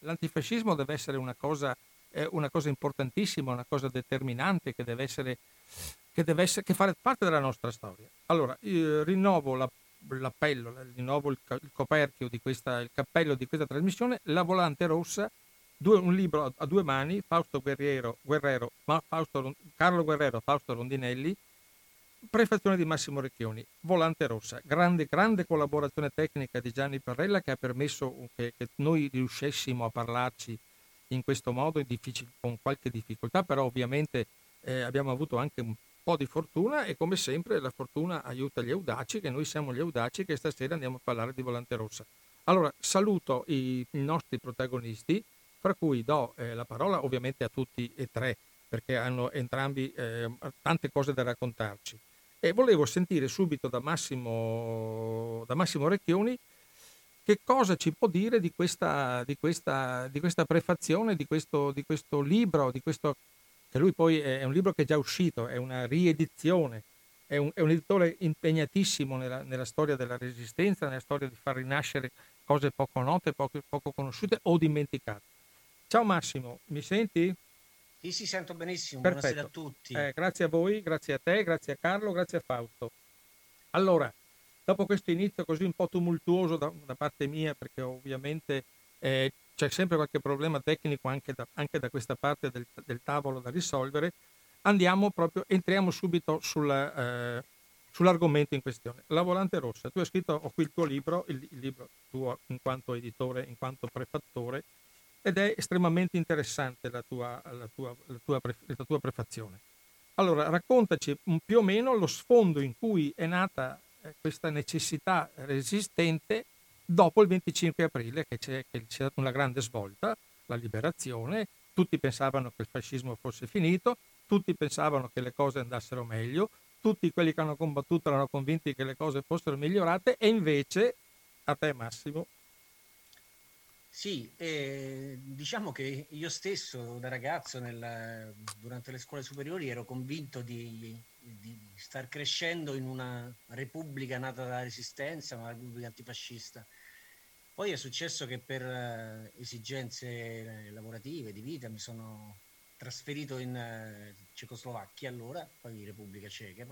l'antifascismo deve essere una cosa, eh, una cosa importantissima, una cosa determinante che deve essere che deve essere, che fare parte della nostra storia. Allora, rinnovo la, l'appello, rinnovo il, il coperchio di questa, il cappello di questa trasmissione, La Volante Rossa, due, un libro a due mani, Fausto Guerriero, Guerrero, Fausto, Carlo Guerrero, Fausto Rondinelli, prefazione di Massimo Recchioni, Volante Rossa, grande, grande collaborazione tecnica di Gianni Parrella che ha permesso che, che noi riuscissimo a parlarci in questo modo, con qualche difficoltà, però ovviamente eh, abbiamo avuto anche un po' di fortuna e come sempre la fortuna aiuta gli audaci, che noi siamo gli audaci che stasera andiamo a parlare di Volante Rossa. Allora saluto i, i nostri protagonisti, fra cui do eh, la parola ovviamente a tutti e tre, perché hanno entrambi eh, tante cose da raccontarci. E volevo sentire subito da Massimo, da Massimo Recchioni che cosa ci può dire di questa, di questa, di questa prefazione, di questo, di questo libro, questo, che lui poi è un libro che è già uscito, è una riedizione, è un, è un editore impegnatissimo nella, nella, storia della resistenza, nella storia di far rinascere cose poco note, poco, poco conosciute o dimenticate. Ciao Massimo, mi senti? Sì, sì, sento benissimo. Perfetto. Buonasera a tutti. Eh, grazie a voi, grazie a te, grazie a Carlo, grazie a Fausto. Allora, dopo questo inizio così un po' tumultuoso da, da parte mia, perché ovviamente eh, c'è sempre qualche problema tecnico anche da, anche da questa parte del, del, tavolo da risolvere, andiamo proprio, entriamo subito sulla, eh, sull'argomento in questione. La volante rossa, tu hai scritto, ho qui il tuo libro, il, il libro tuo in quanto editore, in quanto prefattore, ed è estremamente interessante la tua, la tua, la tua, la tua prefazione. Allora, raccontaci più o meno lo sfondo in cui è nata eh, questa necessità resistente dopo il 25 aprile, che c'è, che c'è stata una grande svolta, la liberazione, tutti pensavano che il fascismo fosse finito, tutti pensavano che le cose andassero meglio, tutti quelli che hanno combattuto erano convinti che le cose fossero migliorate e invece, a te Massimo, sì, eh, diciamo che io stesso da ragazzo nel, durante le scuole superiori ero convinto di, di, star crescendo in una repubblica nata dalla resistenza, una repubblica antifascista. Poi è successo che per uh, esigenze lavorative, di vita, mi sono trasferito in uh, Cecoslovacchia allora, poi Repubblica Ceca,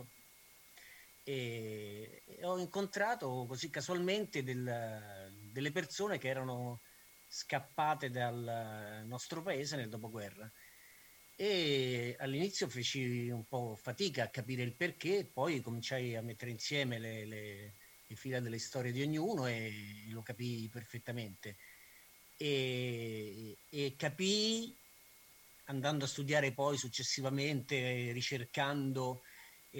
e ho incontrato così casualmente del, delle persone che erano scappate dal nostro paese nel dopoguerra. E all'inizio feci un po' fatica a capire il perché, poi cominciai a mettere insieme le, le, le fila delle storie di ognuno e lo capii perfettamente. E, e capii, andando a studiare poi successivamente, ricercando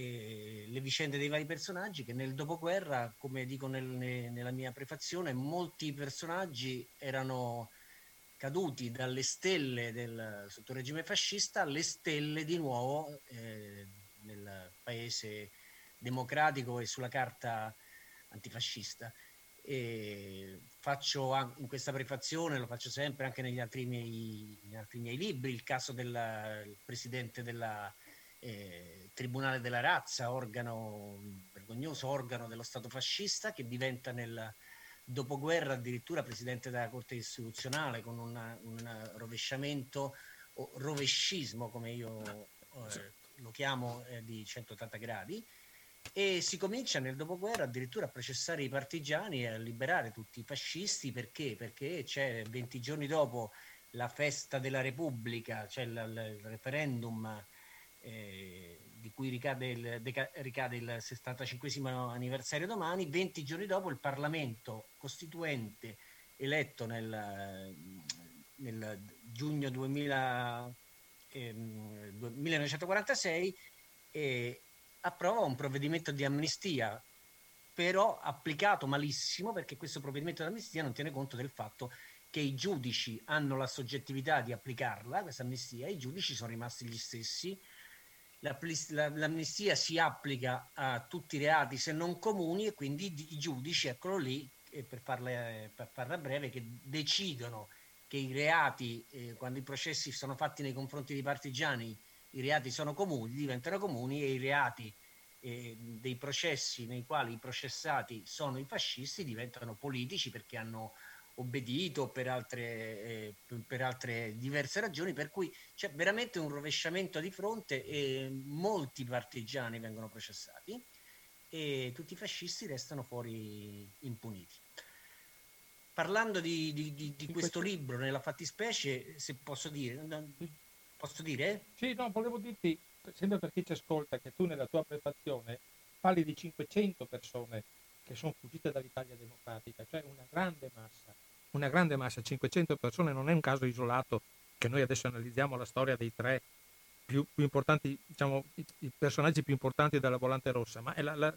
le vicende dei vari personaggi che nel dopoguerra, come dico nel, ne, nella mia prefazione, molti personaggi erano caduti dalle stelle del, sotto regime fascista alle stelle di nuovo eh, nel paese democratico e sulla carta antifascista. E faccio in questa prefazione, lo faccio sempre anche negli altri miei, negli altri miei libri, il caso del presidente della eh, Tribunale della Razza, organo vergognoso organo dello Stato fascista che diventa nel dopoguerra addirittura presidente della Corte Istituzionale con una, un rovesciamento o rovescismo come io eh, lo chiamo eh, di 180 gradi. E si comincia nel dopoguerra addirittura a processare i partigiani e a liberare tutti i fascisti. Perché? Perché c'è 20 giorni dopo la festa della Repubblica, cioè il, il referendum eh, di cui ricade il, deca, ricade il 75 anniversario domani, 20 giorni dopo il Parlamento Costituente eletto nel, nel giugno 2000, eh, 1946 eh, approva un provvedimento di amnistia però applicato malissimo perché questo provvedimento di amnistia non tiene conto del fatto che i giudici hanno la soggettività di applicarla, questa amnistia, i giudici sono rimasti gli stessi, l'amnistia si applica a tutti i reati se non comuni e quindi i giudici, eccolo lì, per farla, per farla breve, che decidono che i reati, eh, quando i processi sono fatti nei confronti dei partigiani, i reati sono comuni, diventano comuni e i reati eh, dei processi nei quali i processati sono i fascisti diventano politici perché hanno obbedito per altre, eh, per altre diverse ragioni, per cui c'è veramente un rovesciamento di fronte e molti partigiani vengono processati e tutti i fascisti restano fuori impuniti. Parlando di, di, di, di questo libro, nella fattispecie, se posso dire, posso dire? Sì, no, volevo dirti, sempre per chi ci ascolta, che tu nella tua prefazione parli di 500 persone che sono fuggite dall'Italia democratica, cioè una grande massa, una grande massa, 500 persone non è un caso isolato che noi adesso analizziamo la storia dei tre più, più importanti, diciamo, i, i, personaggi più importanti della volante rossa, ma è la, la,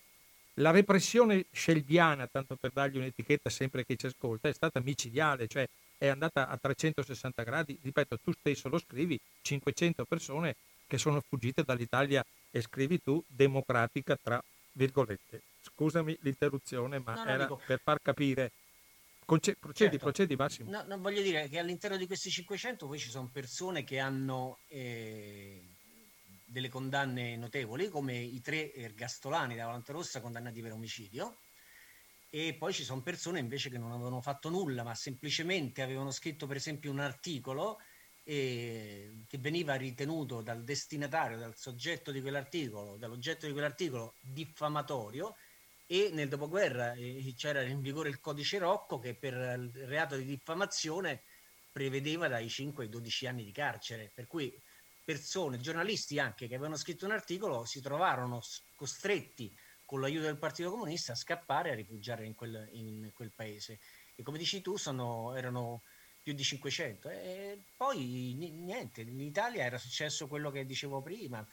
la repressione scelviana, tanto per dargli un'etichetta sempre che ci ascolta, è stata micidiale, cioè è andata a 360 gradi, ripeto, tu stesso lo scrivi, 500 persone che sono fuggite dall'Italia e scrivi tu democratica tra virgolette. Scusami l'interruzione, ma no, era dico... per far capire. Conce- procedi, certo. procedi Massimo. No, no, voglio dire che all'interno di questi 500 poi ci sono persone che hanno eh, delle condanne notevoli, come i tre ergastolani da Volante Rossa condannati per omicidio, e poi ci sono persone invece che non avevano fatto nulla, ma semplicemente avevano scritto per esempio un articolo eh, che veniva ritenuto dal destinatario, dal soggetto di quell'articolo, dall'oggetto di quell'articolo diffamatorio e nel dopoguerra eh, c'era in vigore il codice Rocco che per il reato di diffamazione prevedeva dai 5 ai 12 anni di carcere, per cui persone, giornalisti anche che avevano scritto un articolo si trovarono costretti con l'aiuto del Partito Comunista a scappare e a rifugiare in quel, in quel paese. E come dici tu, sono, erano più di 500. E poi niente, in Italia era successo quello che dicevo prima,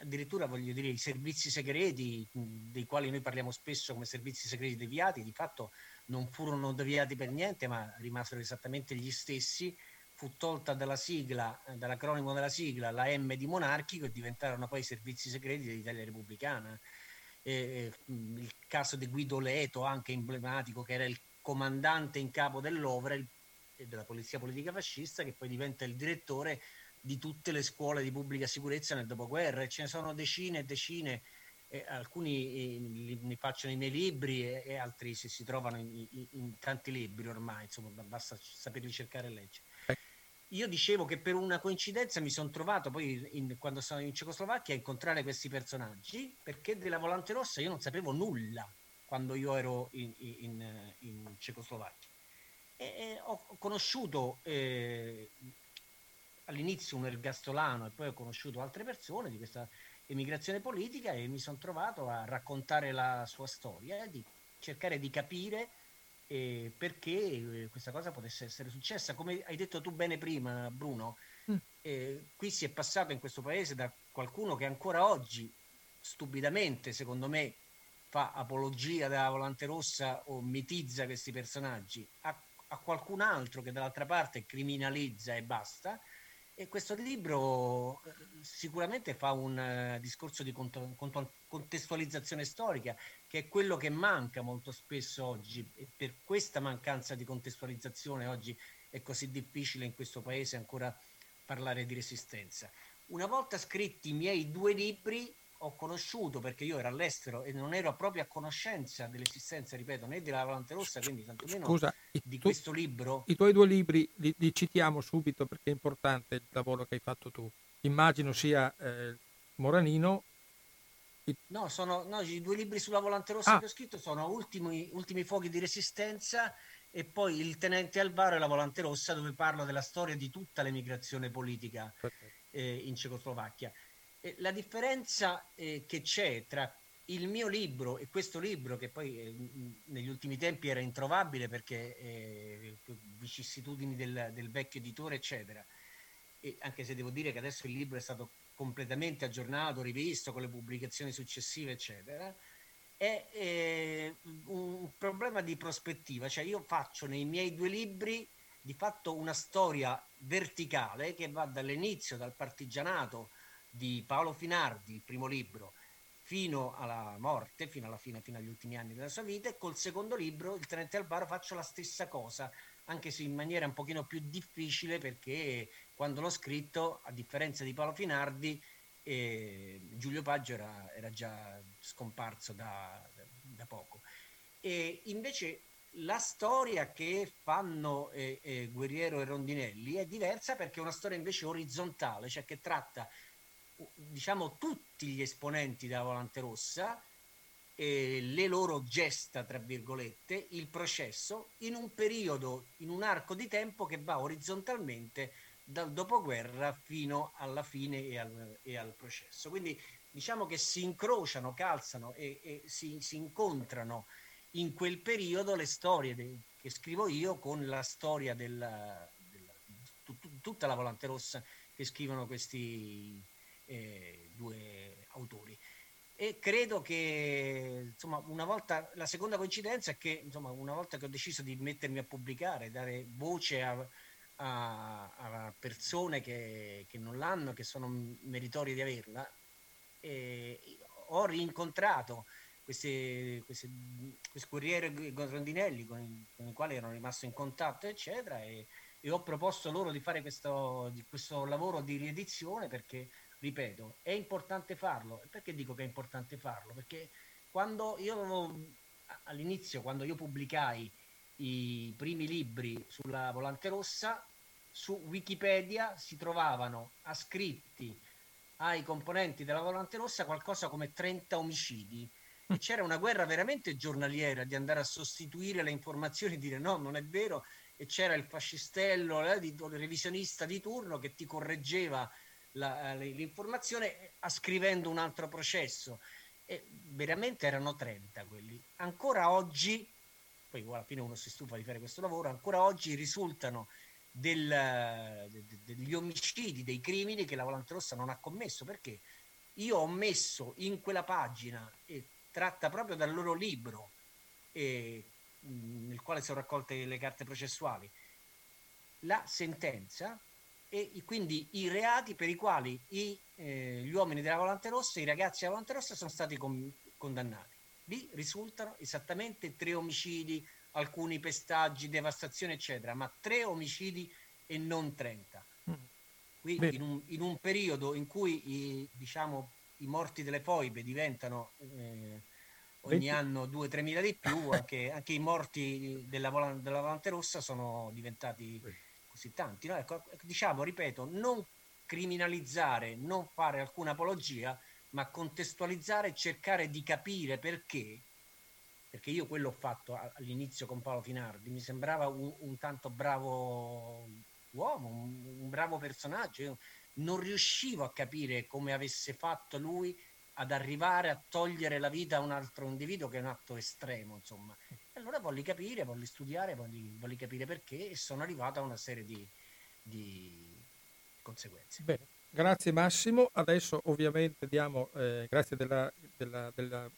addirittura voglio dire i servizi segreti, dei quali noi parliamo spesso come servizi segreti deviati, di fatto non furono deviati per niente, ma rimasero esattamente gli stessi. Fu tolta dalla sigla, dall'acronimo della sigla, la M di monarchico e diventarono poi i servizi segreti dell'Italia repubblicana. E, il caso di Guido Leto, anche emblematico, che era il comandante in capo dell'Ovra, il della polizia politica fascista che poi diventa il direttore di tutte le scuole di pubblica sicurezza nel dopoguerra e ce ne sono decine e decine eh, alcuni eh, li, faccio nei miei libri e, e altri si, si trovano in, in, in, tanti libri ormai insomma basta saperli cercare e leggere eh. io dicevo che per una coincidenza mi sono trovato poi in, quando sono in Cecoslovacchia a incontrare questi personaggi perché della Volante Rossa io non sapevo nulla quando io ero in, in Cecoslovacchia e, ho conosciuto eh, all'inizio un ergastolano e poi ho conosciuto altre persone di questa emigrazione politica e mi sono trovato a raccontare la sua storia di cercare di capire eh, perché eh, questa cosa potesse essere successa. Come hai detto tu bene prima, Bruno, mm. eh, qui si è passato in questo paese da qualcuno che ancora oggi, stupidamente, secondo me, fa apologia della volante rossa o mitizza questi personaggi, a a qualcun altro che dall'altra parte criminalizza e basta. E questo libro eh, sicuramente fa un uh, discorso di cont- cont- contestualizzazione storica, che è quello che manca molto spesso oggi e per questa mancanza di contestualizzazione oggi è così difficile in questo paese ancora parlare di resistenza. Una volta scritti i miei due libri, ho conosciuto perché io ero all'estero e non ero proprio a conoscenza dell'esistenza, ripeto, né della Volante Rossa, quindi tantomeno Scusa, di tu, questo libro. I tuoi due libri li, li, citiamo subito perché è importante il lavoro che hai fatto tu. Immagino sia eh, Moranino. I... No, sono no, i due libri sulla Volante Rossa ah. che ho scritto sono ultimi, ultimi fuochi di resistenza e poi Il Tenente Alvaro e la Volante Rossa dove parlo della storia di tutta l'emigrazione politica eh, in Cecoslovacchia la differenza eh, che c'è tra il mio libro e questo libro, che poi eh, negli ultimi tempi era introvabile perché eh, vicissitudini del, del, vecchio editore, eccetera, e anche se devo dire che adesso il libro è stato completamente aggiornato, rivisto con le pubblicazioni successive, eccetera, è eh, un problema di prospettiva, cioè io faccio nei miei due libri di fatto una storia verticale che va dall'inizio, dal partigianato, di Paolo Finardi, primo libro, fino alla morte, fino alla fine, fino agli ultimi anni della sua vita, e col secondo libro, Il Tenente Albaro, faccio la stessa cosa, anche se in maniera un pochino più difficile perché quando l'ho scritto, a differenza di Paolo Finardi, eh, Giulio Paggio era, era, già scomparso da, da poco. E invece la storia che fanno eh, eh, Guerriero e Rondinelli è diversa perché è una storia invece orizzontale, cioè che tratta diciamo tutti gli esponenti della Volante Rossa e le loro gesta, tra virgolette, il processo in un periodo, in un arco di tempo che va orizzontalmente dal dopoguerra fino alla fine e al, e al processo. Quindi diciamo che si incrociano, calzano e, e si, si, incontrano in quel periodo le storie de, che scrivo io con la storia della, della tut, tutta la volante rossa che scrivono questi eh, due autori. E credo che insomma, una volta la seconda coincidenza è che insomma, una volta che ho deciso di mettermi a pubblicare, dare voce a, a, a persone che, che, non l'hanno, che sono meritorie di averla, ho rincontrato questi, questi, questi corrieri Rondinelli con, i, con i quali ero rimasto in contatto, eccetera, e, e ho proposto loro di fare questo, di questo lavoro di riedizione perché, ripeto, è importante farlo. Perché dico che è importante farlo? Perché quando io all'inizio, quando io pubblicai i primi libri sulla volante rossa, su Wikipedia si trovavano ascritti ai componenti della volante rossa qualcosa come 30 omicidi e c'era una guerra veramente giornaliera di andare a sostituire le informazioni e dire no, non è vero, e c'era il fascistello, eh, il revisionista di turno che ti correggeva la, eh, l'informazione ascrivendo un altro processo. E veramente erano 30 quelli. Ancora oggi, poi alla fine uno si stufa di fare questo lavoro, ancora oggi risultano del, de, de, degli omicidi, dei crimini che la Volante Rossa non ha commesso. Perché io ho messo in quella pagina e tratta proprio dal loro libro eh, nel quale sono raccolte le carte processuali, la sentenza e quindi i reati per i quali i, eh, gli uomini della Volante Rossa, i ragazzi della Volante Rossa sono stati con, condannati. Lì risultano esattamente tre omicidi, alcuni pestaggi, devastazione, eccetera, ma tre omicidi e non 30. Mm. Qui in un, in un, periodo in cui i, diciamo, i morti delle foibe diventano eh, ogni 20... anno 2-3 mila di più, anche, anche i morti della, della, Volante Rossa sono diventati così tanti. No? Ecco, diciamo, ripeto, non criminalizzare, non fare alcuna apologia, ma contestualizzare e cercare di capire perché, perché io quello ho fatto all'inizio con Paolo Finardi, mi sembrava un, un tanto bravo uomo, un, un bravo personaggio, io non riuscivo a capire come avesse fatto lui ad arrivare a togliere la vita a un altro individuo che è un atto estremo, insomma. E allora voglio capire, voglio studiare, voglio, voglio, capire perché e sono arrivato a una serie di, di conseguenze. Bene, grazie Massimo. Adesso ovviamente diamo, eh, grazie della, della, della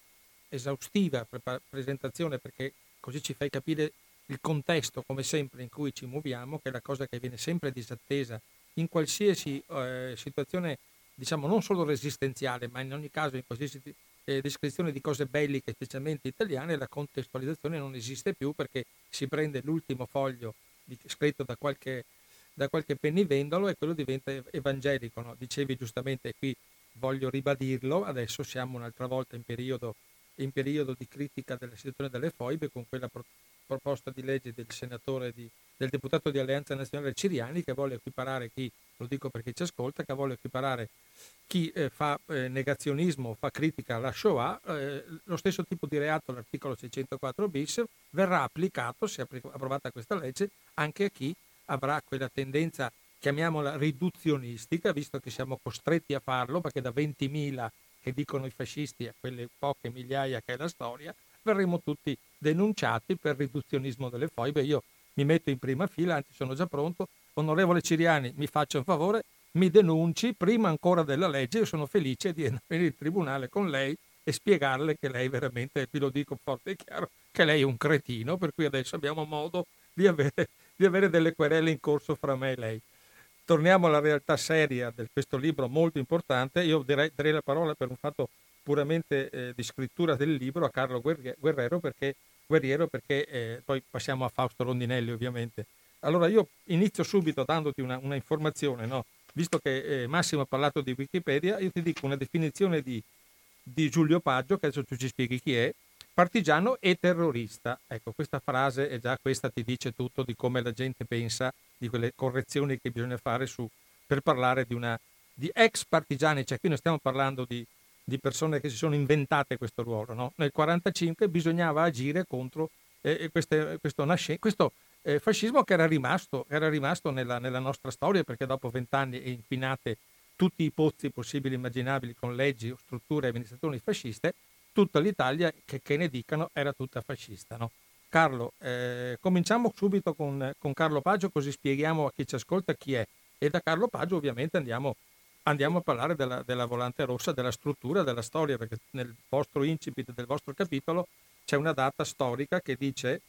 esaustiva pre- presentazione perché così ci fai capire il contesto, come sempre, in cui ci muoviamo, che è la cosa che viene sempre disattesa in qualsiasi eh, situazione diciamo non solo resistenziale, ma in ogni caso in qualsiasi eh, descrizione di cose belliche, specialmente italiane, la contestualizzazione non esiste più perché si prende l'ultimo foglio di, scritto da qualche, da qualche pennivendolo e quello diventa evangelico. No? Dicevi giustamente qui, voglio ribadirlo, adesso siamo un'altra volta in periodo, in periodo di critica della situazione delle foibe con quella pro- proposta di legge del senatore di, del deputato di Alleanza Nazionale Ciriani che vuole equiparare chi, lo dico perché ci ascolta, che vuole equiparare chi eh, fa eh, negazionismo, fa critica alla Shoah, eh, lo stesso tipo di reato, l'articolo 604 bis, verrà applicato, se approvata questa legge, anche a chi avrà quella tendenza, chiamiamola riduzionistica, visto che siamo costretti a farlo, perché da 20.000 che dicono i fascisti a quelle poche migliaia che è la storia, verremo tutti denunciati per riduzionismo delle foibe. Io mi metto in prima fila, anzi sono già pronto. Onorevole Ciriani, mi faccia un favore, mi denunci prima ancora della legge. Io sono felice di venire in tribunale con lei e spiegarle che lei veramente, vi lo dico forte e chiaro, che lei è un cretino, per cui adesso abbiamo modo di avere, di avere delle querele in corso fra me e lei. Torniamo alla realtà seria di questo libro molto importante. Io direi, darei la parola per un fatto puramente eh, di scrittura del libro a Carlo Guerriero perché, Guerriero perché eh, poi passiamo a Fausto Rondinelli ovviamente. Allora io inizio subito dandoti una, una informazione, no? visto che eh, Massimo ha parlato di Wikipedia, io ti dico una definizione di, di Giulio Paggio, che adesso tu ci spieghi chi è, partigiano e terrorista. Ecco, questa frase è già questa ti dice tutto di come la gente pensa, di quelle correzioni che bisogna fare su, per parlare di, una, di ex partigiani, cioè qui non stiamo parlando di, di persone che si sono inventate questo ruolo. No? Nel 1945 bisognava agire contro eh, queste, questo, nasce, questo eh, fascismo che era rimasto, era rimasto nella, nella, nostra storia perché dopo vent'anni è inquinate tutti i pozzi possibili e immaginabili con leggi o strutture e amministrazioni fasciste tutta l'Italia, che, che ne dicano, era tutta fascista. No? Carlo, eh, cominciamo subito con, con, Carlo Paggio così spieghiamo a chi ci ascolta chi è e da Carlo Paggio ovviamente andiamo, andiamo a parlare della, della, volante rossa, della struttura, della storia, perché nel vostro incipit del vostro capitolo c'è una data storica che dice,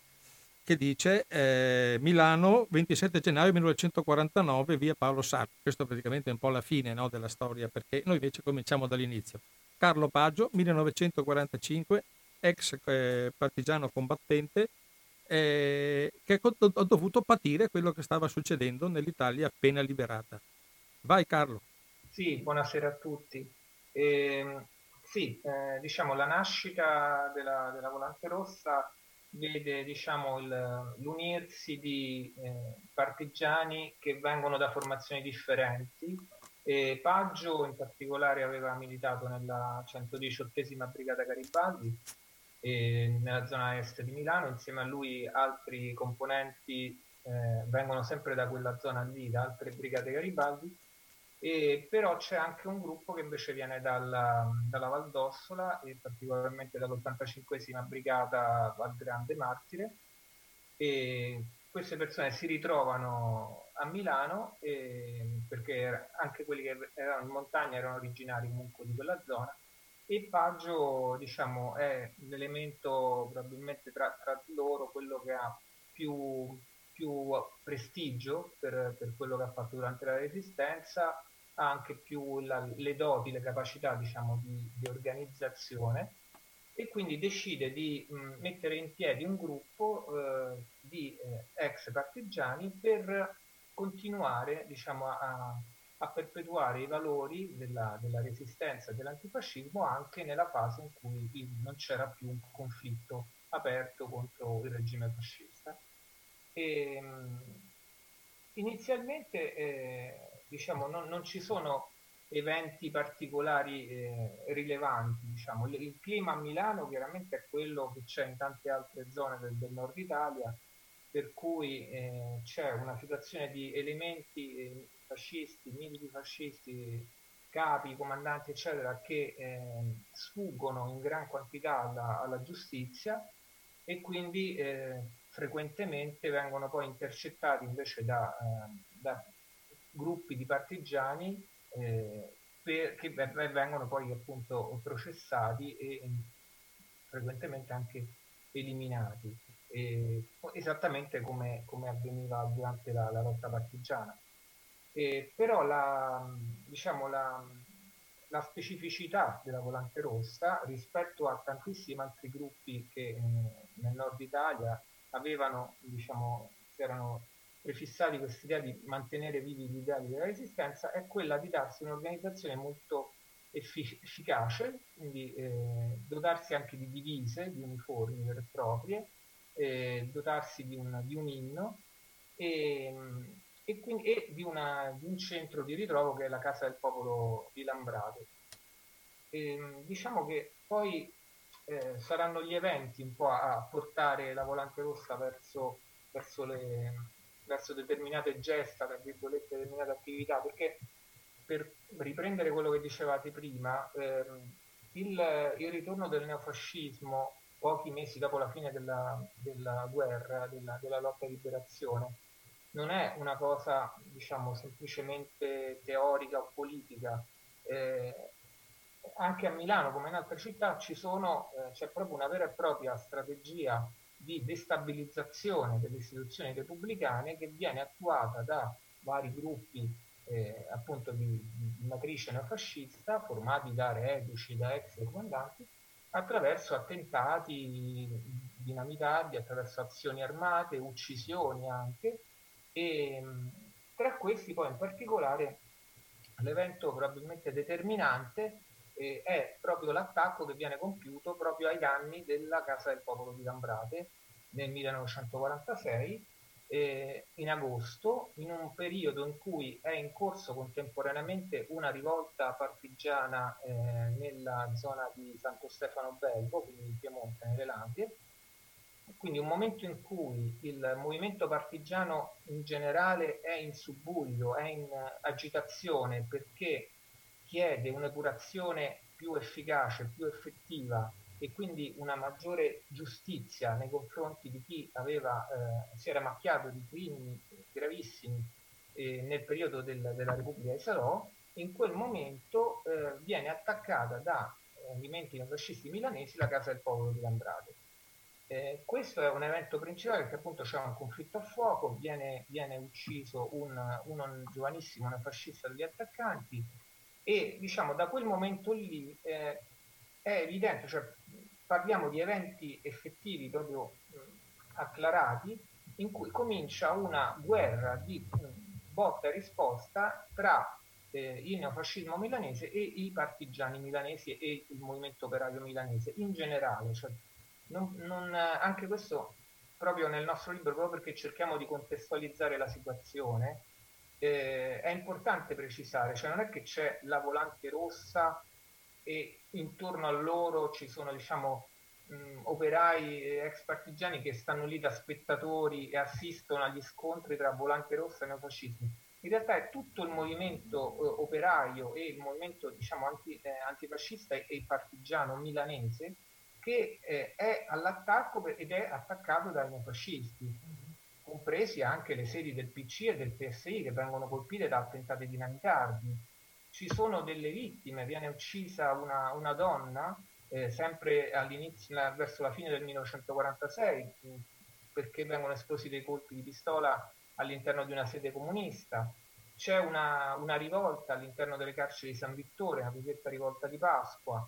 che dice eh, Milano 27 gennaio 1949 via Paolo Sarto. Questo praticamente è un po' la fine no, della storia perché noi invece cominciamo dall'inizio. Carlo Baggio, 1945, ex eh, partigiano combattente, eh, che ha dovuto patire quello che stava succedendo nell'Italia appena liberata. Vai Carlo. Sì, buonasera a tutti. Eh, sì, eh, diciamo la nascita della, della Volante Rossa vede diciamo, il, l'unirsi di eh, partigiani che vengono da formazioni differenti. E Paggio in particolare aveva militato nella 118esima Brigata Garibaldi nella zona est di Milano, insieme a lui altri componenti eh, vengono sempre da quella zona lì, da altre brigate Garibaldi, e però c'è anche un gruppo che invece viene dalla, dalla Valdossola e particolarmente dall'85esima Brigata al Grande Martire. E queste persone si ritrovano a Milano e, perché anche quelli che erano in montagna erano originari comunque di quella zona. E Paggio diciamo è l'elemento probabilmente tra, tra loro quello che ha più, più prestigio per, per, quello che ha fatto durante la resistenza ha anche più la, le doti, le capacità diciamo di, di organizzazione e quindi decide di mh, mettere in piedi un gruppo eh, di eh, ex partigiani per continuare diciamo, a, a, perpetuare i valori della, della resistenza e dell'antifascismo anche nella fase in cui non c'era più un conflitto aperto contro il regime fascista. E, mh, inizialmente eh, diciamo, non, non ci sono eventi particolari eh, rilevanti. Diciamo. Il, il, clima a Milano chiaramente è quello che c'è in tante altre zone del, del nord Italia, per cui eh, c'è una situazione di elementi eh, fascisti, militi fascisti, capi, comandanti, eccetera, che ehm, sfuggono in gran quantità alla, alla giustizia e quindi eh, frequentemente vengono poi intercettati invece da, eh, da gruppi di partigiani eh, per, che vengono poi appunto processati e frequentemente anche eliminati, eh, esattamente come, come, avveniva durante la, la lotta partigiana. Eh, però la, diciamo, la, la, specificità della volante rossa rispetto a tantissimi altri gruppi che eh, nel nord Italia avevano, diciamo, si erano prefissati questa idea di mantenere vivi gli ideali della resistenza è quella di darsi un'organizzazione molto effic- efficace, quindi eh, dotarsi anche di divise, di uniformi vere e proprie, eh, dotarsi di un, di un, inno e, e, quindi, e di, una, di, un centro di ritrovo che è la Casa del Popolo di Lambrate. E, diciamo che poi eh, saranno gli eventi un po' a portare la volante rossa verso, verso le, verso determinate gesta, tra virgolette, determinate attività, perché per riprendere quello che dicevate prima, ehm, il, il, ritorno del neofascismo pochi mesi dopo la fine della, della guerra, della, della, lotta di liberazione, non è una cosa, diciamo, semplicemente teorica o politica. Eh, anche a Milano, come in altre città, ci sono, eh, c'è proprio una vera e propria strategia di destabilizzazione delle istituzioni repubblicane che viene attuata da vari gruppi eh, appunto di, di, matrice neofascista formati da reduci, da ex comandanti attraverso attentati dinamitati, attraverso azioni armate, uccisioni anche. E tra questi poi in particolare l'evento probabilmente determinante eh, è proprio l'attacco che viene compiuto proprio ai danni della Casa del Popolo di Lambrate nel 1946 eh, in agosto, in un periodo in cui è in corso contemporaneamente una rivolta partigiana eh, nella zona di Santo Stefano Belvo, quindi in Piemonte, nelle Landie, quindi un momento in cui il movimento partigiano in generale è in subbuglio, è in agitazione perché chiede un'epurazione più efficace, più effettiva e quindi una maggiore giustizia nei confronti di chi aveva, eh, si era macchiato di crimini gravissimi eh, nel periodo del, della Repubblica di Salò, in quel momento eh, viene attaccata da movimenti neofascisti milanesi la Casa del Popolo di Lambrate. Eh, questo è un evento principale perché appunto c'è un conflitto a fuoco, viene, viene ucciso un, un giovanissimo neofascista degli attaccanti e diciamo da quel momento lì eh, è evidente, cioè parliamo di eventi effettivi proprio mh, acclarati in cui comincia una guerra di mh, botta e risposta tra eh, il neofascismo milanese e i partigiani milanesi e il movimento operaio milanese in generale. Cioè, non, non, anche questo proprio nel nostro libro, proprio perché cerchiamo di contestualizzare la situazione, eh, è importante precisare, cioè non è che c'è la volante rossa e intorno a loro ci sono diciamo mh, operai ex partigiani che stanno lì da spettatori e assistono agli scontri tra volante rossa e neofascismo. In realtà è tutto il movimento eh, operaio e il movimento diciamo anti, eh, antifascista e, e partigiano milanese che eh, è all'attacco ed è attaccato dai neofascisti, compresi anche le sedi del PC e del PSI che vengono colpite da attentati dinamitardi ci sono delle vittime, viene uccisa una, una donna eh, sempre verso la fine del 1946, perché vengono esplosi dei colpi di pistola all'interno di una sede comunista. C'è una, una rivolta all'interno delle carceri di San Vittore, la cosiddetta rivolta di Pasqua,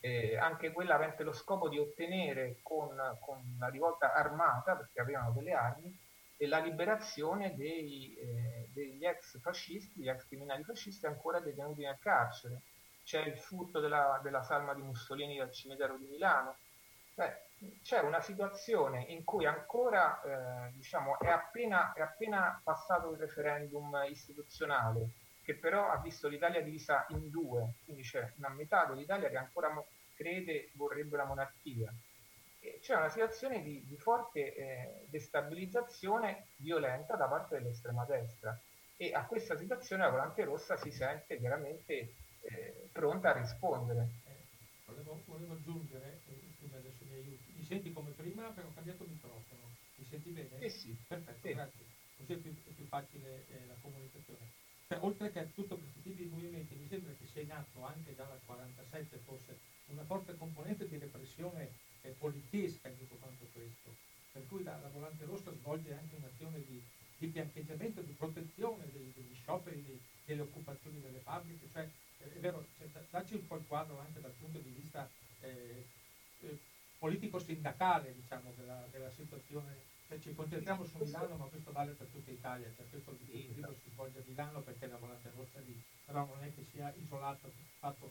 eh, anche quella avente lo scopo di ottenere con, con la rivolta armata, perché avevano delle armi, e la liberazione dei, eh, degli ex fascisti, gli ex criminali fascisti ancora detenuti nel carcere. C'è il furto della, della salma di Mussolini dal cimitero di Milano. Beh, c'è una situazione in cui ancora eh, diciamo, è, appena, è appena passato il referendum istituzionale, che però ha visto l'Italia divisa in due, quindi c'è una metà dell'Italia che ancora crede vorrebbe la monarchia c'è una situazione di, di forte eh, destabilizzazione violenta da parte dell'estrema destra e a questa situazione la volante rossa si sente chiaramente eh, pronta a rispondere. Eh, volevo, volevo, aggiungere, scusa adesso mi aiuti, mi senti come prima perché ho cambiato microfono, mi senti bene? Sì, sì. Perfetto, sì. grazie, così è più, è più facile eh, la comunicazione. Cioè, oltre che a tutto questo tipo di movimenti, mi sembra che sia in atto anche dalla 47 forse una forte componente di repressione eh, poliziesca in tutto quanto questo. Per cui la, la Volante Rossa svolge anche un'azione di, di fiancheggiamento, di protezione degli, degli scioperi, di, delle occupazioni delle fabbriche. Cioè, è vero, cioè, dacci un po' il quadro anche dal punto di vista eh, eh, politico-sindacale diciamo, della, della situazione cioè, ci concentriamo su Milano, ma questo vale per tutta Italia, cioè questo libro si svolge a Milano perché la volante rossa lì, però non è che sia isolato fatto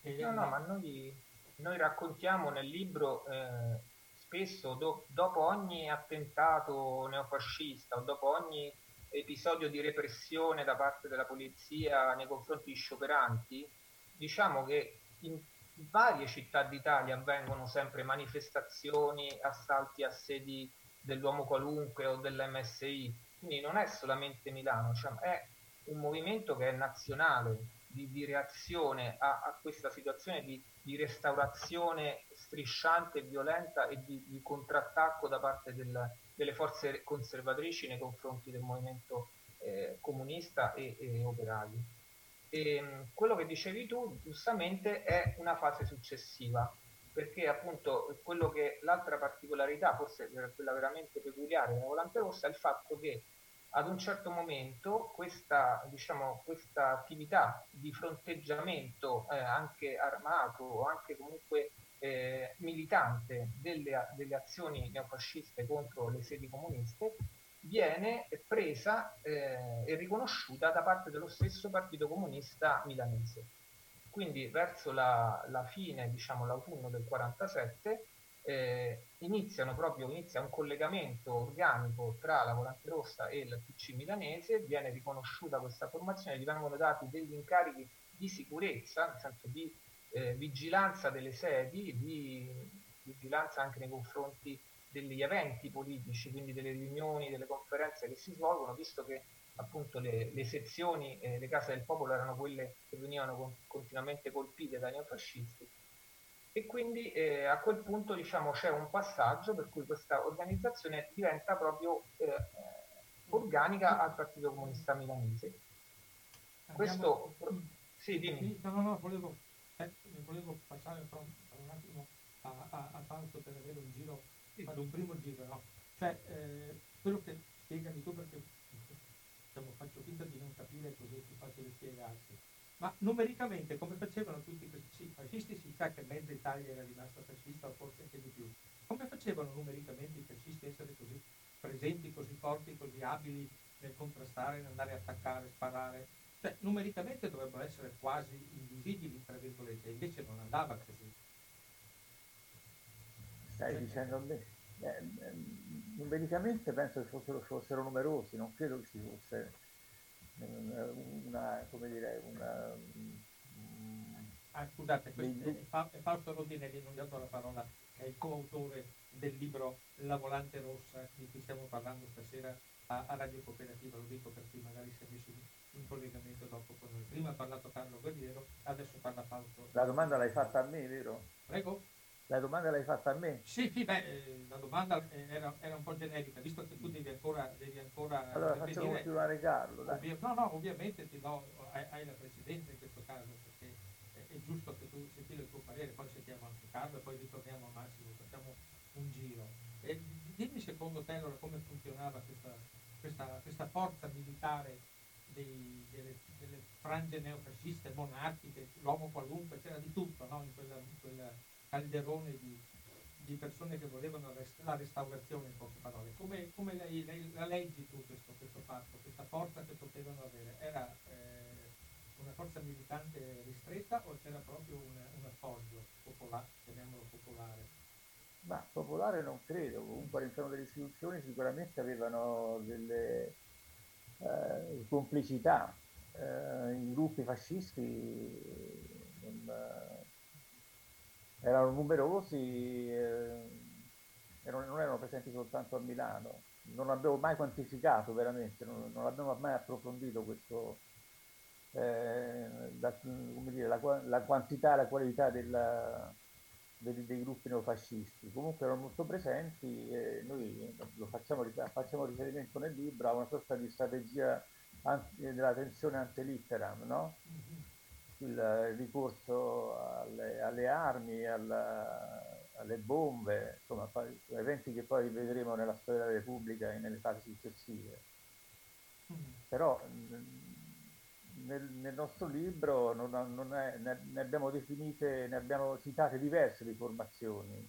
che... No, no, ma noi noi raccontiamo nel libro eh, spesso do, dopo ogni attentato neofascista o dopo ogni episodio di repressione da parte della polizia nei confronti di scioperanti, diciamo che in varie città d'Italia avvengono sempre manifestazioni, assalti a sedi dell'uomo qualunque o dell'MSI, quindi non è solamente Milano, cioè è un movimento che è nazionale di, di reazione a, a, questa situazione di di restaurazione strisciante violenta e di, di contrattacco da parte del, delle forze conservatrici nei confronti del movimento eh, comunista e, e operaio. E, ehm, quello che dicevi tu giustamente è una fase successiva, perché appunto quello che l'altra particolarità, forse quella veramente peculiare della Volante Rossa, è il fatto che ad un certo momento questa, diciamo, questa attività di fronteggiamento eh, anche armato o anche comunque eh, militante delle, delle, azioni neofasciste contro le sedi comuniste viene presa eh, e riconosciuta da parte dello stesso Partito Comunista milanese. quindi verso la, la fine, diciamo l'autunno del 47, eh, iniziano proprio, inizia un collegamento organico tra la Volante Rossa e il PC milanese, viene riconosciuta questa formazione, gli vengono dati degli incarichi di sicurezza, nel senso di eh, vigilanza delle sedi, di vigilanza anche nei confronti degli eventi politici, quindi delle riunioni, delle conferenze che si svolgono, visto che appunto le, le sezioni, eh, le case del popolo erano quelle che venivano con, continuamente colpite dai neofascisti e quindi eh, a quel punto diciamo, c'è un passaggio per cui questa organizzazione diventa proprio eh, organica al Partito Comunista Milanese. Questo... Sì, dimmi. No, no, no, volevo, eh, volevo passare un, un attimo a, a, a Fausto per avere un giro, sì. un primo giro, no? Cioè, eh, quello che spiegami tu perché diciamo, faccio finta di non capire così è più facile spiegarsi ma numericamente come facevano tutti questi fascisti? Si sa che mezza Italia era rimasta fascista o forse anche di più. Come facevano numericamente i fascisti a essere così presenti, così forti, così abili nel contrastare, nell'andare a attaccare, sparare? Cioè, numericamente dovrebbero essere quasi invisibili, tra virgolette, invece non andava così. Stai dicendo me? Eh, numericamente penso che fossero, fossero numerosi, non credo che ci fosse una, come dire, una, ah, scusate, è, è Fausto Rodinelli, non gli ho dato la parola, è il coautore del libro La volante rossa di cui stiamo parlando stasera a, a Radio Cooperativa, lo dico per chi magari si è messo in collegamento dopo con noi. Prima ha parlato Carlo Guerriero, adesso parla Fausto. La domanda l'hai fatta a me, vero? Prego? La domanda l'hai fatta a me? Sì, sì, beh, eh, la domanda era, era, un po' generica, visto che tu devi ancora... Devi ancora allora facciamo continuare Carlo. Ovvia, no, no, ovviamente ti do, hai, hai, la presidenza in questo caso, perché è, è, giusto che tu senti il tuo parere, poi sentiamo anche Carlo e poi ritorniamo a Massimo, facciamo un giro. E dimmi secondo te allora come funzionava questa, questa, questa forza militare dei, delle, delle, frange neofasciste, monarchiche, l'uomo qualunque, c'era di tutto no? in quella, in quella calderone di, di persone che volevano la restaurazione, in poche parole. Come, come lei, lei, la leggi tu questo, questo, fatto, questa forza che potevano avere? Era eh, una forza militante ristretta o c'era proprio un, un appoggio popolare, chiamiamolo popolare? Ma popolare non credo, comunque all'interno delle istituzioni sicuramente avevano delle eh, complicità. Eh, I gruppi fascisti non, erano numerosi, eh, non erano presenti soltanto a Milano. Non abbiamo mai quantificato veramente, non, non abbiamo mai approfondito questo, eh, la, dire, la, la, quantità e la qualità della, dei, dei, gruppi neofascisti. Comunque erano molto presenti e noi lo facciamo, facciamo riferimento nel libro a una sorta di strategia della tensione ante litteram, no? Mm-hmm il ricorso alle, alle armi, alla, alle bombe, insomma, eventi che poi vedremo nella storia della Repubblica e nelle fasi successive. Mm. Però nel, nel, nostro libro non, non è, ne, ne, abbiamo definite, ne abbiamo citate diverse di formazioni,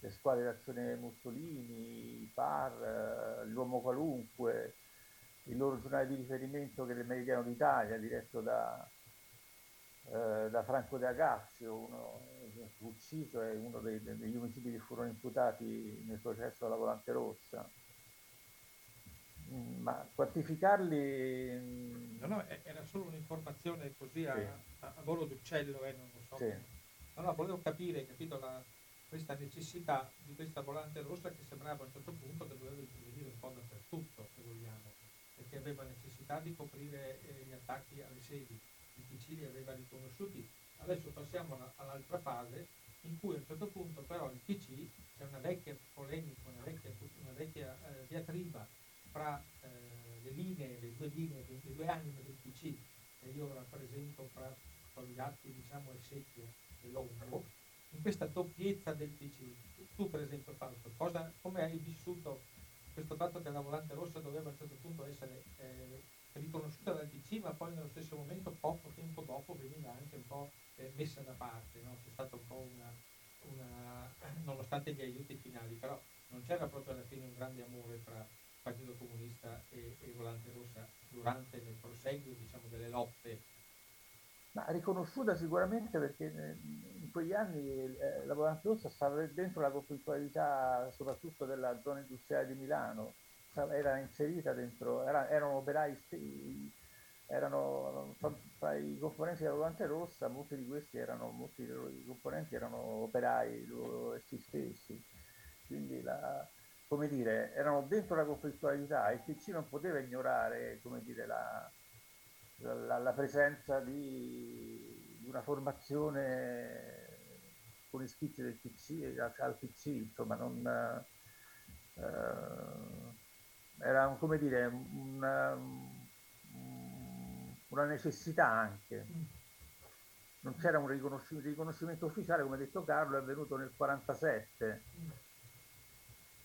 le squadre d'azione Mussolini, i PAR, l'uomo qualunque, il loro giornale di riferimento che è il Meridiano d'Italia, diretto da, eh, da Franco De Agazio, uno ucciso e uno dei, degli omicidi che furono imputati nel processo alla Volante Rossa. Mm, ma quantificarli... Mm, no, no, era solo un'informazione così a, sì. a, a volo d'uccello, eh, non lo so. Sì. No, no, volevo capire, capito, la, questa necessità di questa volante rossa che sembrava a un certo punto che doveva intervenire un po' dappertutto, se vogliamo, perché aveva necessità di coprire eh, gli attacchi alle sedi PC li aveva riconosciuti. Adesso passiamo all'altra fase in cui a un certo punto però il PC c'è una vecchia polemica, una vecchia, una vecchia eh, diatriba fra eh, le linee, le due linee, le due anime del PC che io rappresento fra Togliatti diciamo e Secchio e Longo, in questa doppiezza del PC. Tu per esempio Fausto, cosa, come hai vissuto questo fatto che la volante rossa doveva a un certo punto essere eh, riconosciuta dal PC, ma poi nello stesso momento, veniva anche un po' eh, messa da parte. No? C'è stata un po' una, una, nonostante gli aiuti finali, però non c'era proprio alla fine un grande amore tra Partito Comunista e, e Volante Rossa durante nel proseguio diciamo, delle lotte Ma riconosciuta sicuramente perché in quegli anni eh, la Volante Rossa stava dentro la conflittualità soprattutto della zona industriale di Milano, era inserita dentro, era, erano operai, erano tra i componenti della Volante Rossa, molti di questi erano, molti dei componenti erano operai loro essi stessi, quindi la, come dire, erano dentro la conflittualità e il PC non poteva ignorare come dire, la, la, la presenza di, di, una formazione con iscritti del PC, al PC, insomma, non, eh, era come dire, una, una necessità anche. Non c'era un riconoscimento, riconoscimento ufficiale, come ha detto Carlo, è avvenuto nel 1947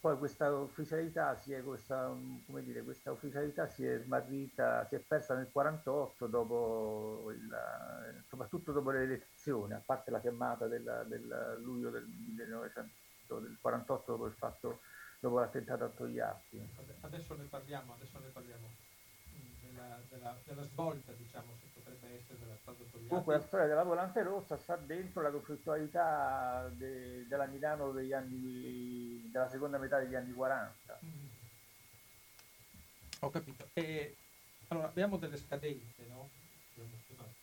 poi questa ufficialità si è, questa, come dire, questa ufficialità si è smarrita, si è persa nel 48 dopo il, soprattutto dopo le elezioni, a parte la chiamata del, del luglio del 1900, del 48 dopo il fatto, dopo l'attentato a Togliatti. Adesso ne parliamo, adesso ne parliamo mm, della, della, della svolta, diciamo, se potrebbe essere della storia Togliatti. Comunque la storia della volante rossa sta dentro la conflittualità de, della Milano degli anni, della seconda metà degli anni 40. Mm. Ho capito. E, allora, abbiamo delle scadenze, no?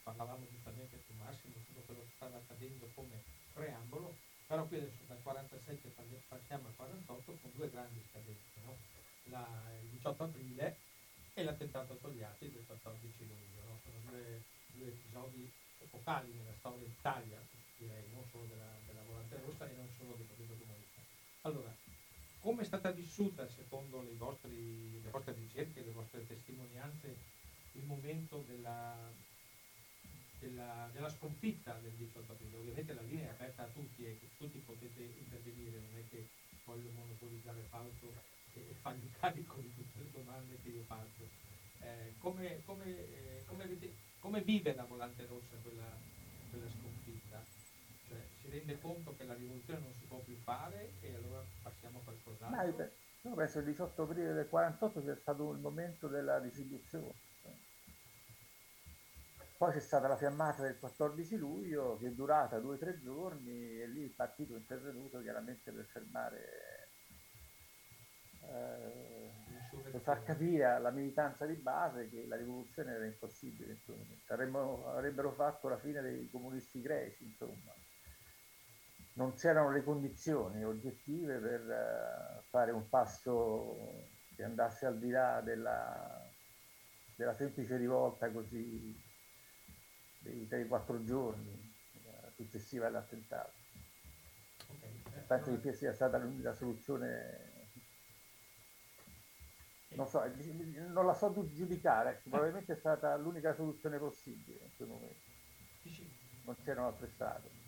Parlavamo giustamente su Massimo, tutto quello che stava accadendo come preambolo, però qui adesso dal 47 passiamo al 48 con due grandi scadenze, no? La, il 18 aprile e l'attentato a Togliatti del 14 luglio. No? Sono due, due, episodi epocali nella storia d'Italia, direi, non solo della, della Volante Rossa e non solo del Partito Comunista. Allora, come è stata vissuta, secondo vostri, le vostre ricerche, le vostre testimonianze, il momento della, della, della, sconfitta del 18 aprile? Ovviamente la linea è aperta a tutti e tutti potete intervenire, non è che voglio monopolizzare il palco e fargli carico di tutte le domande che io faccio. Eh, come, come, eh, come, avete, come, vive la volante rossa quella, quella sconfitta? Cioè, si rende conto che la rivoluzione non si può più fare e allora passiamo a qualcos'altro? io penso che il 18 aprile del 48 sia stato il momento della disillusione. Poi c'è stata la fiammata del 14 luglio che è durata due o tre giorni e lì il partito è intervenuto chiaramente per fermare per far capire alla militanza di base che la rivoluzione era impossibile, Saremmo, avrebbero fatto la fine dei comunisti greci, insomma. Non c'erano le condizioni oggettive per uh, fare un passo che andasse al di là della, della semplice rivolta così dei 3-4 giorni uh, successiva all'attentato. Okay. Penso che sia stata l'unica soluzione non so, non la so giudicare, probabilmente è stata l'unica soluzione possibile in quel momento. Non c'erano altre strade.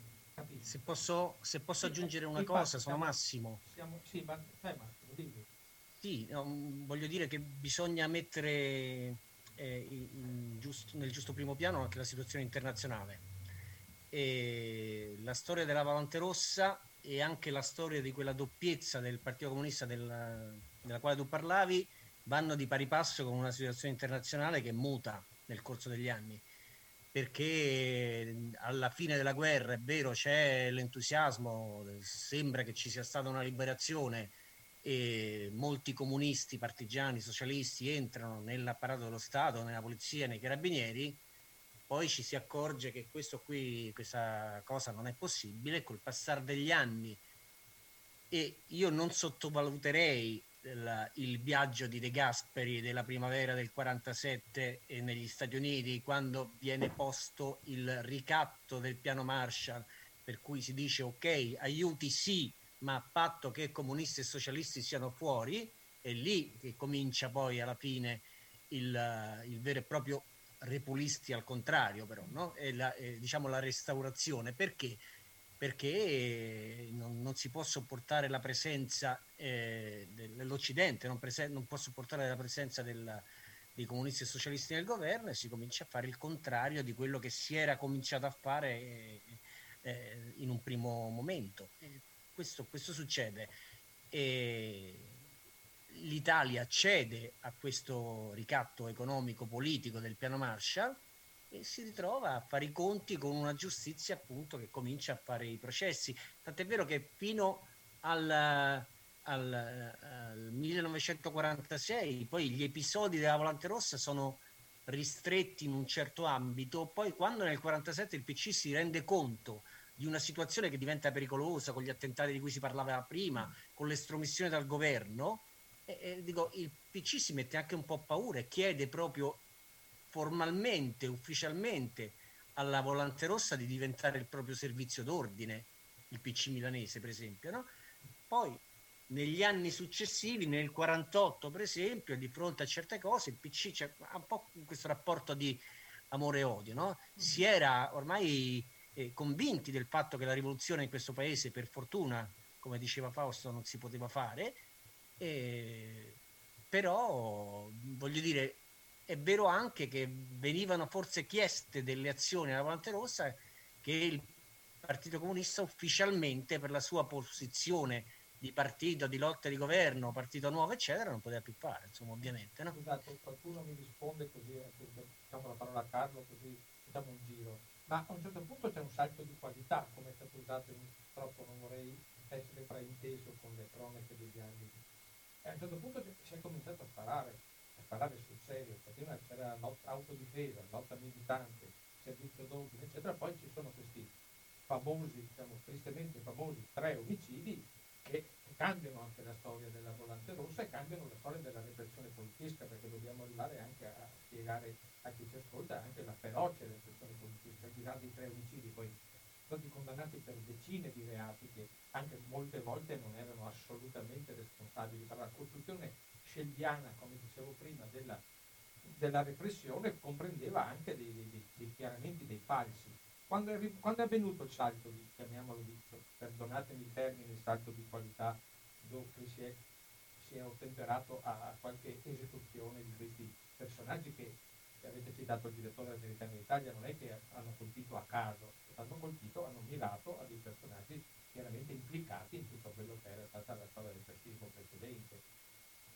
Se posso, se posso aggiungere una cosa, sono Massimo. Siamo, sì, ma, sai Massimo, dimmi. Sì, no, voglio dire che bisogna mettere eh, in giusto, nel giusto primo piano anche la situazione internazionale. E la storia della Volante Rossa e anche la storia di quella doppiezza del Partito Comunista del, della quale tu parlavi vanno di pari passo con una situazione internazionale che muta nel corso degli anni perché alla fine della guerra è vero c'è l'entusiasmo, sembra che ci sia stata una liberazione e molti comunisti, partigiani, socialisti entrano nell'apparato dello Stato, nella polizia, nei carabinieri, poi ci si accorge che questo qui, questa cosa non è possibile, col passare degli anni. E io non sottovaluterei il, il viaggio di De Gasperi della primavera del 47 negli Stati Uniti, quando viene posto il ricatto del piano Marshall, per cui si dice ok, aiuti sì, ma a patto che comunisti e socialisti siano fuori, è lì che comincia poi alla fine il, il vero e proprio repulisti al contrario, però, no? è la, è, diciamo la restaurazione. Perché? Perché non, non, si può sopportare la presenza eh, dell'Occidente, non, prese- non, può sopportare la presenza del, dei comunisti e socialisti nel governo e si comincia a fare il contrario di quello che si era cominciato a fare eh, eh, in un primo momento. Questo, questo, succede. E l'Italia cede a questo ricatto economico-politico del piano Marshall e si ritrova a fare i conti con una giustizia appunto che comincia a fare i processi. Tant'è vero che fino al, al, al 1946 poi gli episodi della Volante Rossa sono ristretti in un certo ambito, poi quando nel 1947 il PC si rende conto di una situazione che diventa pericolosa con gli attentati di cui si parlava prima, con l'estromissione dal governo, e, e dico, il PC si mette anche un po' paura e chiede proprio formalmente, ufficialmente alla Volante Rossa di diventare il proprio servizio d'ordine, il PC milanese per esempio. No? Poi negli anni successivi, nel 48 per esempio, di fronte a certe cose, il PC c'è un po' questo rapporto di amore e odio, no? si era ormai eh, convinti del fatto che la rivoluzione in questo paese, per fortuna, come diceva Fausto, non si poteva fare, eh, però voglio dire, è vero anche che venivano forse chieste delle azioni alla Volante Rossa che il Partito Comunista ufficialmente per la sua posizione di partito, di lotta di governo, partito nuovo, eccetera, non poteva più fare, insomma, ovviamente. No? Scusate, qualcuno mi risponde così, diciamo la parola a Carlo, così facciamo un giro. Ma a un certo punto c'è un salto di qualità, come è stato usato, purtroppo non vorrei essere frainteso con le cronache degli anni. E a un certo punto si è cominciato a sparare, a sparare sul serio, perché prima c'era lotta, autodifesa, lotta militante, servizio d'ordine, eccetera, poi ci sono questi famosi, diciamo tristemente famosi tre omicidi che cambiano anche la storia della volante rossa e cambiano la storia della repressione politisca, perché dobbiamo arrivare anche a spiegare a chi ci ascolta anche la ferocia repressione politisca, al di là dei tre omicidi, poi stati condannati per decine di reati che anche molte volte non erano assolutamente responsabili. Per la costruzione sceldiana, come dicevo prima, della, della repressione comprendeva anche dei, dei, dei, chiaramenti dei falsi quando è, quando è, avvenuto il salto di, chiamiamolo di, perdonatemi il termine, il salto di qualità dove si è, si è ottemperato a, qualche esecuzione di questi personaggi che, avete citato il direttore americano d'Italia, non è che hanno colpito a caso, hanno colpito, hanno mirato a dei personaggi chiaramente implicati in tutto quello che era stata la storia del fascismo precedente.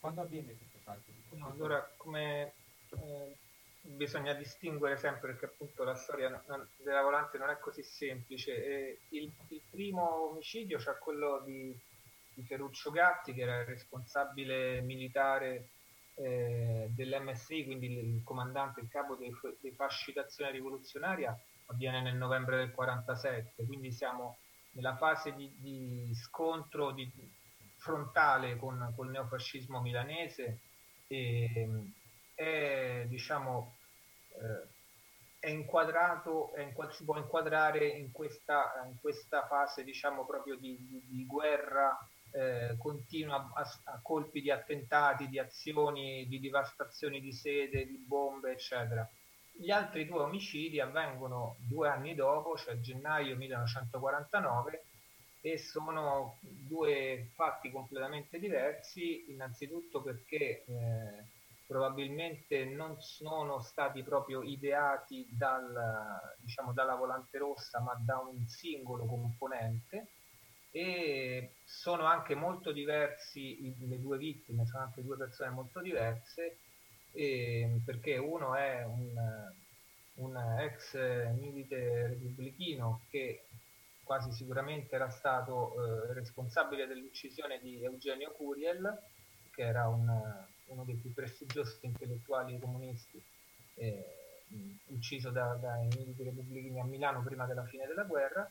Quando avviene questo salto? No, allora, come... Eh bisogna distinguere sempre perché appunto la storia non, della volante non è così semplice. Il, il, primo omicidio, cioè quello di, di, Ferruccio Gatti, che era il responsabile militare eh, dell'MSI, quindi il, il, comandante, il capo dei, dei fasci d'azione rivoluzionaria, avviene nel novembre del 47, quindi siamo nella fase di, di scontro di, frontale con, il neofascismo milanese e, è, diciamo, eh, è inquadrato, è inquad- si può inquadrare in questa, in questa fase diciamo, proprio di, di, di guerra eh, continua a, a, colpi di attentati, di azioni, di devastazioni di sede, di bombe, eccetera. Gli altri due omicidi avvengono due anni dopo, cioè gennaio 1949, e sono due fatti completamente diversi, innanzitutto perché eh, probabilmente non sono stati proprio ideati dal, diciamo, dalla volante rossa, ma da un singolo componente. E sono anche molto diversi le due vittime, sono anche due persone molto diverse e, perché uno è un, un ex milite repubblichino che quasi sicuramente era stato eh, responsabile dell'uccisione di Eugenio Curiel, che era un uno dei più prestigiosi intellettuali comunisti, eh, ucciso da, dai militi repubblichini a Milano prima della fine della guerra,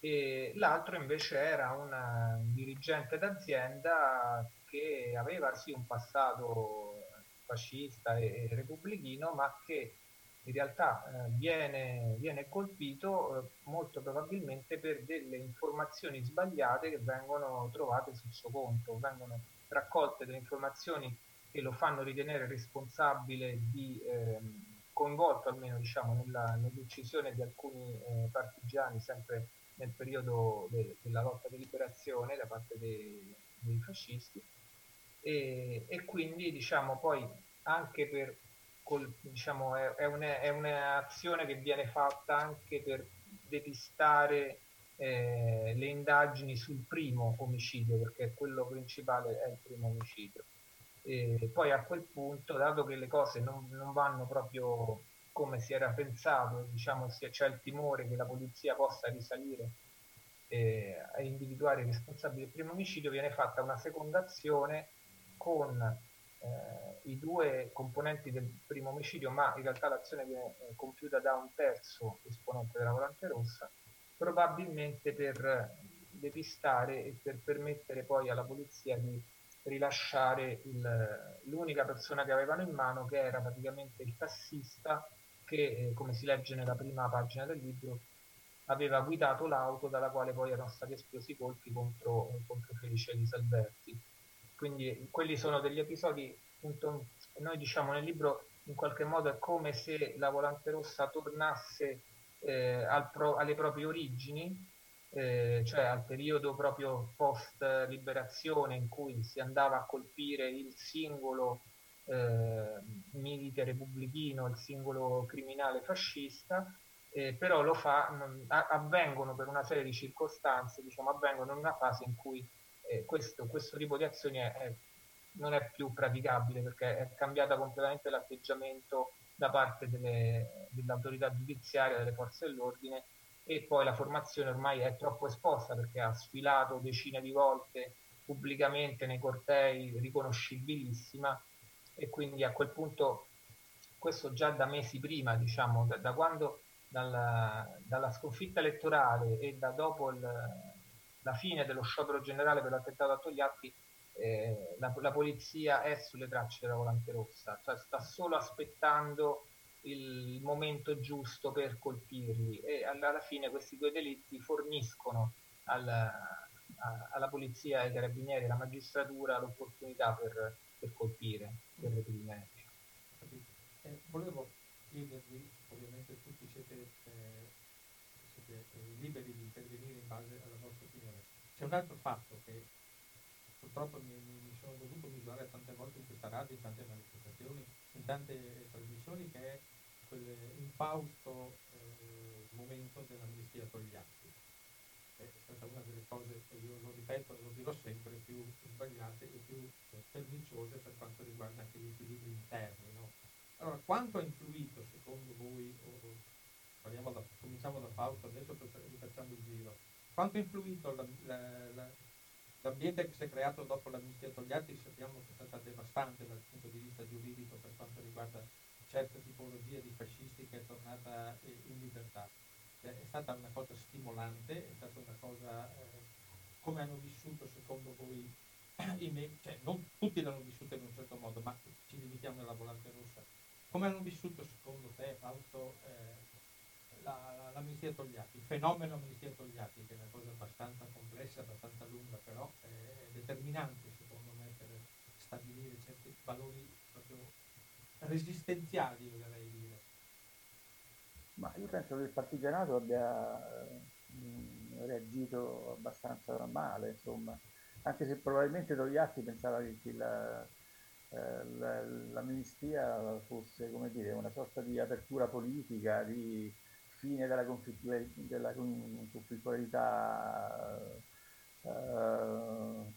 e l'altro invece era un dirigente d'azienda che aveva sì un passato fascista e, e repubblichino, ma che in realtà eh, viene, viene, colpito eh, molto probabilmente per delle informazioni sbagliate che vengono trovate sul suo conto, vengono raccolte delle informazioni che lo fanno ritenere responsabile di ehm, coinvolto almeno diciamo, nella, nell'uccisione di alcuni eh, partigiani sempre nel periodo de, della lotta di liberazione da parte dei, dei fascisti. E, e, quindi diciamo poi anche per col, diciamo, è, è, una, è, un'azione che viene fatta anche per depistare eh, le indagini sul primo omicidio perché quello principale è il primo omicidio. E poi a quel punto, dato che le cose non, non vanno proprio siccome si era pensato, diciamo, c'è il timore che la polizia possa risalire eh, a individuare i responsabili del primo omicidio, viene fatta una seconda azione con eh, i due componenti del primo omicidio, ma in realtà l'azione viene eh, compiuta da un terzo esponente della Volante Rossa, probabilmente per depistare e per permettere poi alla polizia di rilasciare il, l'unica persona che avevano in mano, che era praticamente il tassista che, eh, come si legge nella prima pagina del libro, aveva guidato l'auto dalla quale poi erano stati esplosi i colpi contro, contro Felice Elisalberti. Quindi quelli sono degli episodi, appunto, noi diciamo nel libro in qualche modo è come se la Volante Rossa tornasse eh, al pro, alle proprie origini, eh, cioè al periodo proprio post liberazione in cui si andava a colpire il singolo eh, milite repubblichino, il singolo criminale fascista, eh, però lo fa, mh, avvengono per una serie di circostanze, diciamo, avvengono in una fase in cui eh, questo, questo, tipo di azioni è, è, non è più praticabile perché è cambiata completamente l'atteggiamento da parte delle, dell'autorità giudiziaria, delle forze dell'ordine e poi la formazione ormai è troppo esposta perché ha sfilato decine di volte pubblicamente nei cortei riconoscibilissima e quindi a quel punto questo già da mesi prima, diciamo, da, da quando dalla, dalla, sconfitta elettorale e da dopo il, la fine dello sciopero generale per l'attentato a Togliatti, eh, la, la, polizia è sulle tracce della volante rossa, cioè sta solo aspettando il momento giusto per colpirli e alla, fine questi due delitti forniscono al, a, alla polizia, ai carabinieri alla magistratura l'opportunità per, per colpire, per reprimere. Eh, volevo chiedervi, ovviamente tutti siete, eh, siete eh, liberi di intervenire in base opinione. C'è un altro fatto che purtroppo mi, mi sono dovuto misurare tante volte in questa radio, in tante manifestazioni, in tante trasmissioni, che è quell'infausto eh, momento dell'amnistia Togliatti. È stata una delle cose, che io lo ripeto e lo dirò sempre, più sbagliate e più eh, perniciose per quanto riguarda anche gli equilibri interni. No? Allora, quanto ha influito secondo voi, o, da, cominciamo da Fausto, adesso rifacciamo il giro, quanto ha influito la, la, la, l'ambiente che si è creato dopo l'amnistia Togliatti? Sappiamo che è stata devastante dal punto di vista giuridico per quanto riguarda certa tipologia di fascisti che è tornata eh, in libertà. Cioè, è stata una cosa stimolante, è stata una cosa eh, come hanno vissuto secondo voi i me- cioè non tutti l'hanno vissuta in un certo modo, ma ci limitiamo alla volante rossa. Come hanno vissuto secondo te, Fausto, eh, la, la, l'amnistia Togliatti, il fenomeno amnistia Togliatti, che è una cosa abbastanza complessa, abbastanza lunga, però è determinante secondo me per stabilire certi valori proprio resistenziali, oserei dire. Ma io penso che il partigianato abbia mh, mm, reagito abbastanza male, insomma, anche se probabilmente Togliatti pensava che la, eh, la, l'amnistia fosse come dire, una sorta di apertura politica, di fine della della conflittualità eh,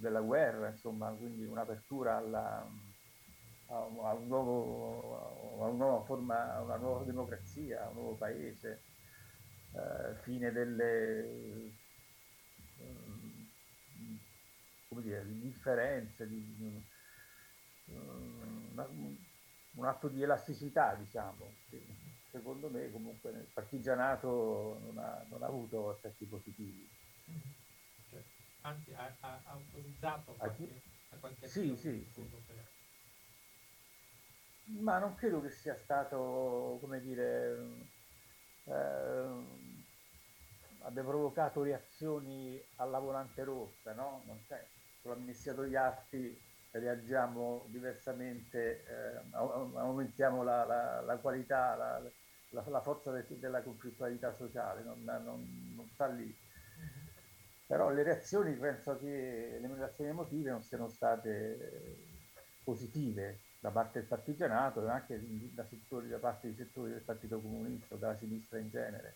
della guerra, insomma, quindi un'apertura alla, a, un nuovo, a una nuova forma, a una nuova democrazia, a un nuovo paese, eh, fine delle come dire, differenze, di, una, un atto di elasticità, diciamo, che secondo me comunque nel partigianato non ha, non ha avuto effetti positivi. Cioè, anzi, ha, ha autorizzato qualche, a qualche sì, sì, sì. Ma non credo che sia stato, come dire, eh, abbia provocato reazioni alla volante rossa, no? Non c'è. Sull'amnistia degli atti reagiamo diversamente, eh, aumentiamo la, la, la qualità, la, la forza de, della conflittualità sociale, non, non, non sta lì. Però le reazioni, penso che le reazioni emotive non siano state positive da parte del partigianato e anche da, settori, da parte di settori del Partito Comunista, della sinistra in genere.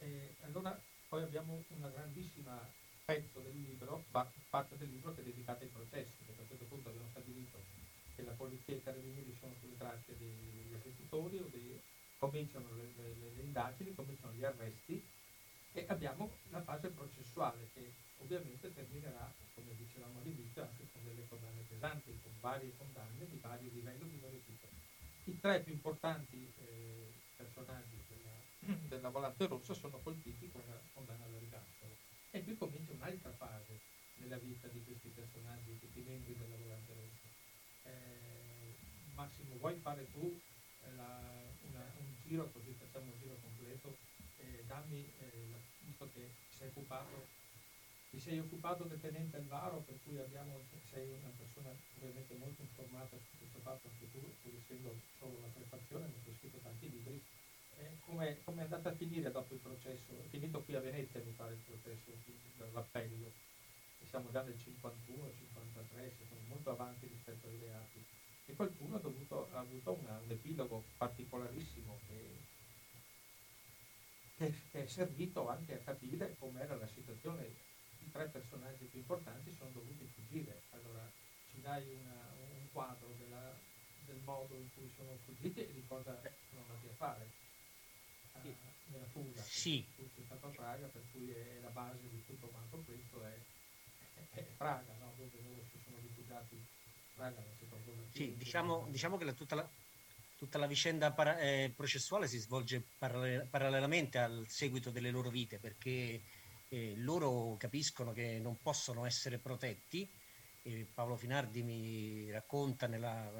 E allora poi abbiamo una grandissima pezzo del libro, parte del libro che è dedicata ai processi, perché a questo punto abbiamo stabilito che la polizia e i carabinieri sono sulle tracce collaboratori, dei, cominciano le, le, le, indagini, cominciano gli arresti e abbiamo la fase processuale che ovviamente terminerà, come dicevamo all'inizio, anche con delle condanne pesanti, con varie condanne di vario livello, di vario tipo. I tre più importanti eh, personaggi della, della Volante Rossa sono colpiti con la condanna all'ergastolo. E qui comincia un'altra fase nella vita di questi personaggi, tutti i membri della Volante Rossa. Eh, Massimo, vuoi fare tu eh, la, una, un giro, così facciamo un giro completo? Eh, dammi, eh, visto che sei occupato ti sei occupato del tenente Alvaro, per cui abbiamo, sei una persona ovviamente molto informata su questo fatto anche tu, pur essendo solo la prefazione, ma hai scritto tanti libri. Eh, come è andata a finire dopo il processo? È finito qui a Venezia, mi pare, il processo, l'appello. Siamo già nel 51, 53, siamo molto avanti rispetto ai reati. E qualcuno ha, dovuto, ha avuto una, un epilogo particolarissimo che, che, è servito anche a capire com'era la situazione i tre personaggi più importanti sono dovuti fuggire. Allora ci dai una, un quadro della, del modo in cui sono fuggiti e di cosa sono andati a fare uh, nella fuga. Sì. È stato a Praga, per cui è la base di tutto quanto questo è, è, Praga, no? dove loro si sono rifugiati. Praga non si Sì, diciamo, diciamo che la, tutta, la, tutta la vicenda para, eh, processuale si svolge parallel, parallelamente al seguito delle loro vite, perché eh, loro capiscono che non possono essere protetti. E Paolo Finardi mi racconta nella,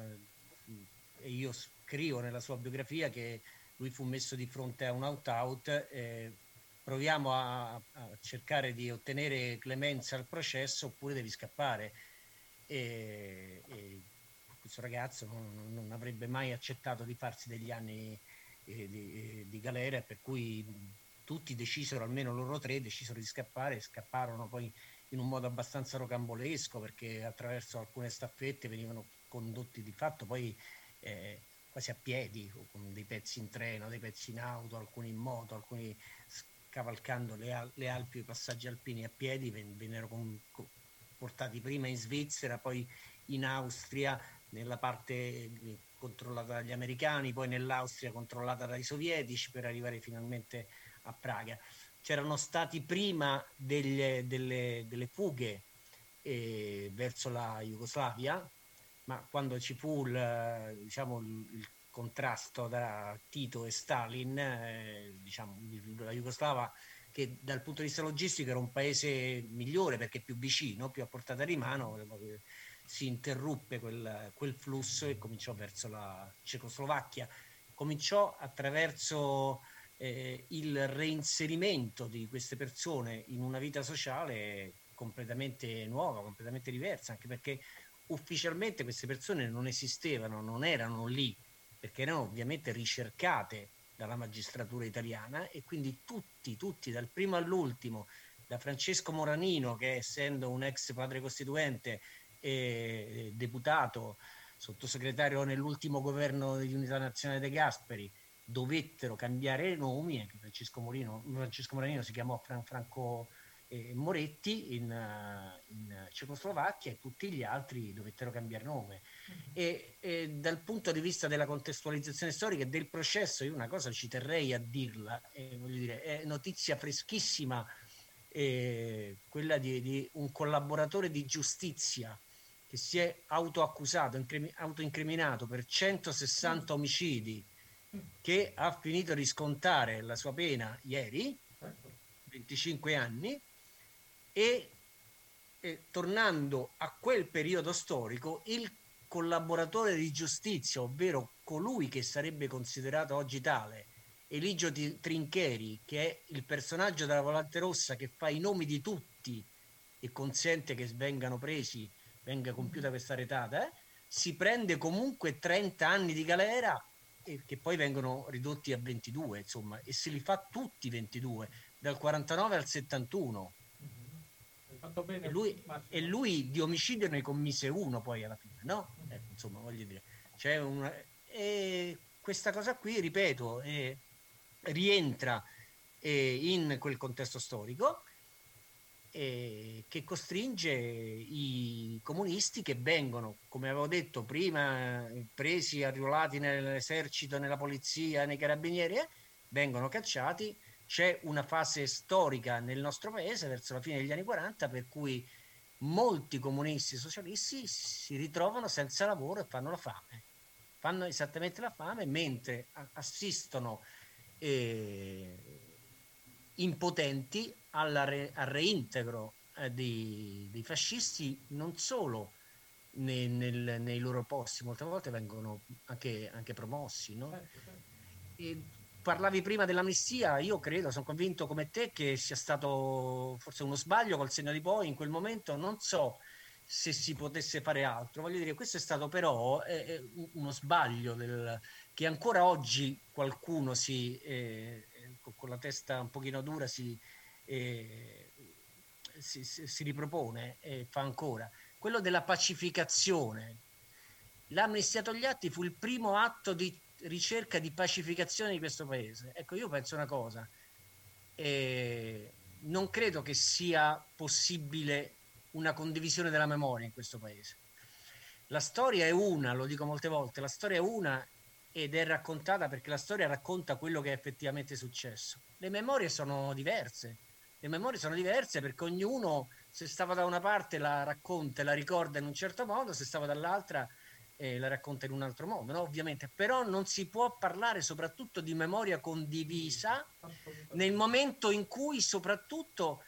e io scrivo nella sua biografia che lui fu messo di fronte a un out-out. Eh, proviamo a, a, cercare di ottenere clemenza al processo oppure devi scappare. E, e questo ragazzo non, non, avrebbe mai accettato di farsi degli anni eh, di, di galera, per cui tutti decisero, almeno loro tre, decisero di scappare, scapparono poi in un modo abbastanza rocambolesco perché attraverso alcune staffette venivano condotti di fatto poi eh, quasi a piedi, con dei pezzi in treno, dei pezzi in auto, alcuni in moto, alcuni cavalcando le, le Alpi, i passaggi alpini a piedi, ven- vennero con- con- portati prima in Svizzera, poi in Austria, nella parte eh, controllata dagli americani, poi nell'Austria controllata dai sovietici per arrivare finalmente a Praga. C'erano stati prima delle, delle, delle fughe eh, verso la Jugoslavia, ma quando ci fu il, diciamo, il, il contrasto tra Tito e Stalin, eh, diciamo, la Jugoslava che dal punto di vista logistico era un paese migliore perché più vicino, più a portata di mano, si interruppe quel, quel flusso e cominciò verso la Cecoslovacchia. Cominciò attraverso eh, il reinserimento di queste persone in una vita sociale completamente nuova, completamente diversa, anche perché ufficialmente queste persone non esistevano, non erano lì, perché erano ovviamente ricercate dalla magistratura italiana e quindi tutti, tutti, dal primo all'ultimo, da Francesco Moranino, che essendo un ex padre costituente e deputato, sottosegretario nell'ultimo governo di unità nazionale De Gasperi, dovettero cambiare nomi, anche Francesco, Morino, Francesco Moranino si chiamò Fran, Franco eh, Moretti in, uh, in, Cecoslovacchia e tutti gli altri dovettero cambiare nome. Mm-hmm. E, e, dal punto di vista della contestualizzazione storica e del processo, io una cosa ci terrei a dirla, eh, voglio dire, è notizia freschissima eh, quella di, di, un collaboratore di giustizia che si è autoaccusato, autoincriminato per 160 omicidi che ha finito di scontare la sua pena ieri, 25 anni, e eh, tornando a quel periodo storico, il collaboratore di giustizia, ovvero colui che sarebbe considerato oggi tale, Eligio Trincheri, che è il personaggio della Volante Rossa che fa i nomi di tutti e consente che vengano presi, venga compiuta questa retata, eh, si prende comunque 30 anni di galera e che poi vengono ridotti a 22, insomma, e se li fa tutti 22, dal 49 al 71. Mm-hmm. Bene, e, lui, e, lui, di omicidio ne commise uno poi alla fine, no? Mm-hmm. Ecco, insomma, voglio dire, c'è una... E questa cosa qui, ripeto, eh, rientra eh, in quel contesto storico eh, che costringe i comunisti che vengono, come avevo detto prima, presi, arruolati nell'esercito, nella polizia, nei carabinieri, eh, vengono cacciati. C'è una fase storica nel nostro paese verso la fine degli anni 40 per cui molti comunisti socialisti si ritrovano senza lavoro e fanno la fame. Fanno esattamente la fame mentre assistono eh, impotenti re, al reintegro eh, dei, dei, fascisti non solo nei, nel, nei, loro posti, molte volte vengono anche, anche promossi. No? Certo, certo. Parlavi prima dell'amnistia, io credo, sono convinto come te che sia stato forse uno sbaglio col segno di poi in quel momento, non so se si potesse fare altro. Voglio dire, questo è stato però eh, uno sbaglio del, che ancora oggi qualcuno si, eh, con la testa un pochino dura si, eh, si, si, ripropone e fa ancora. Quello della pacificazione. L'amnistia Togliatti fu il primo atto di ricerca di pacificazione di questo paese. Ecco, io penso una cosa. Eh, non credo che sia possibile una condivisione della memoria in questo paese. La storia è una, lo dico molte volte, la storia è una ed è raccontata perché la storia racconta quello che è effettivamente successo. Le memorie sono diverse, le memorie sono diverse perché ognuno se stava da una parte la racconta e la ricorda in un certo modo, se stava dall'altra eh, la racconta in un altro modo, no? ovviamente, però non si può parlare soprattutto di memoria condivisa nel momento in cui soprattutto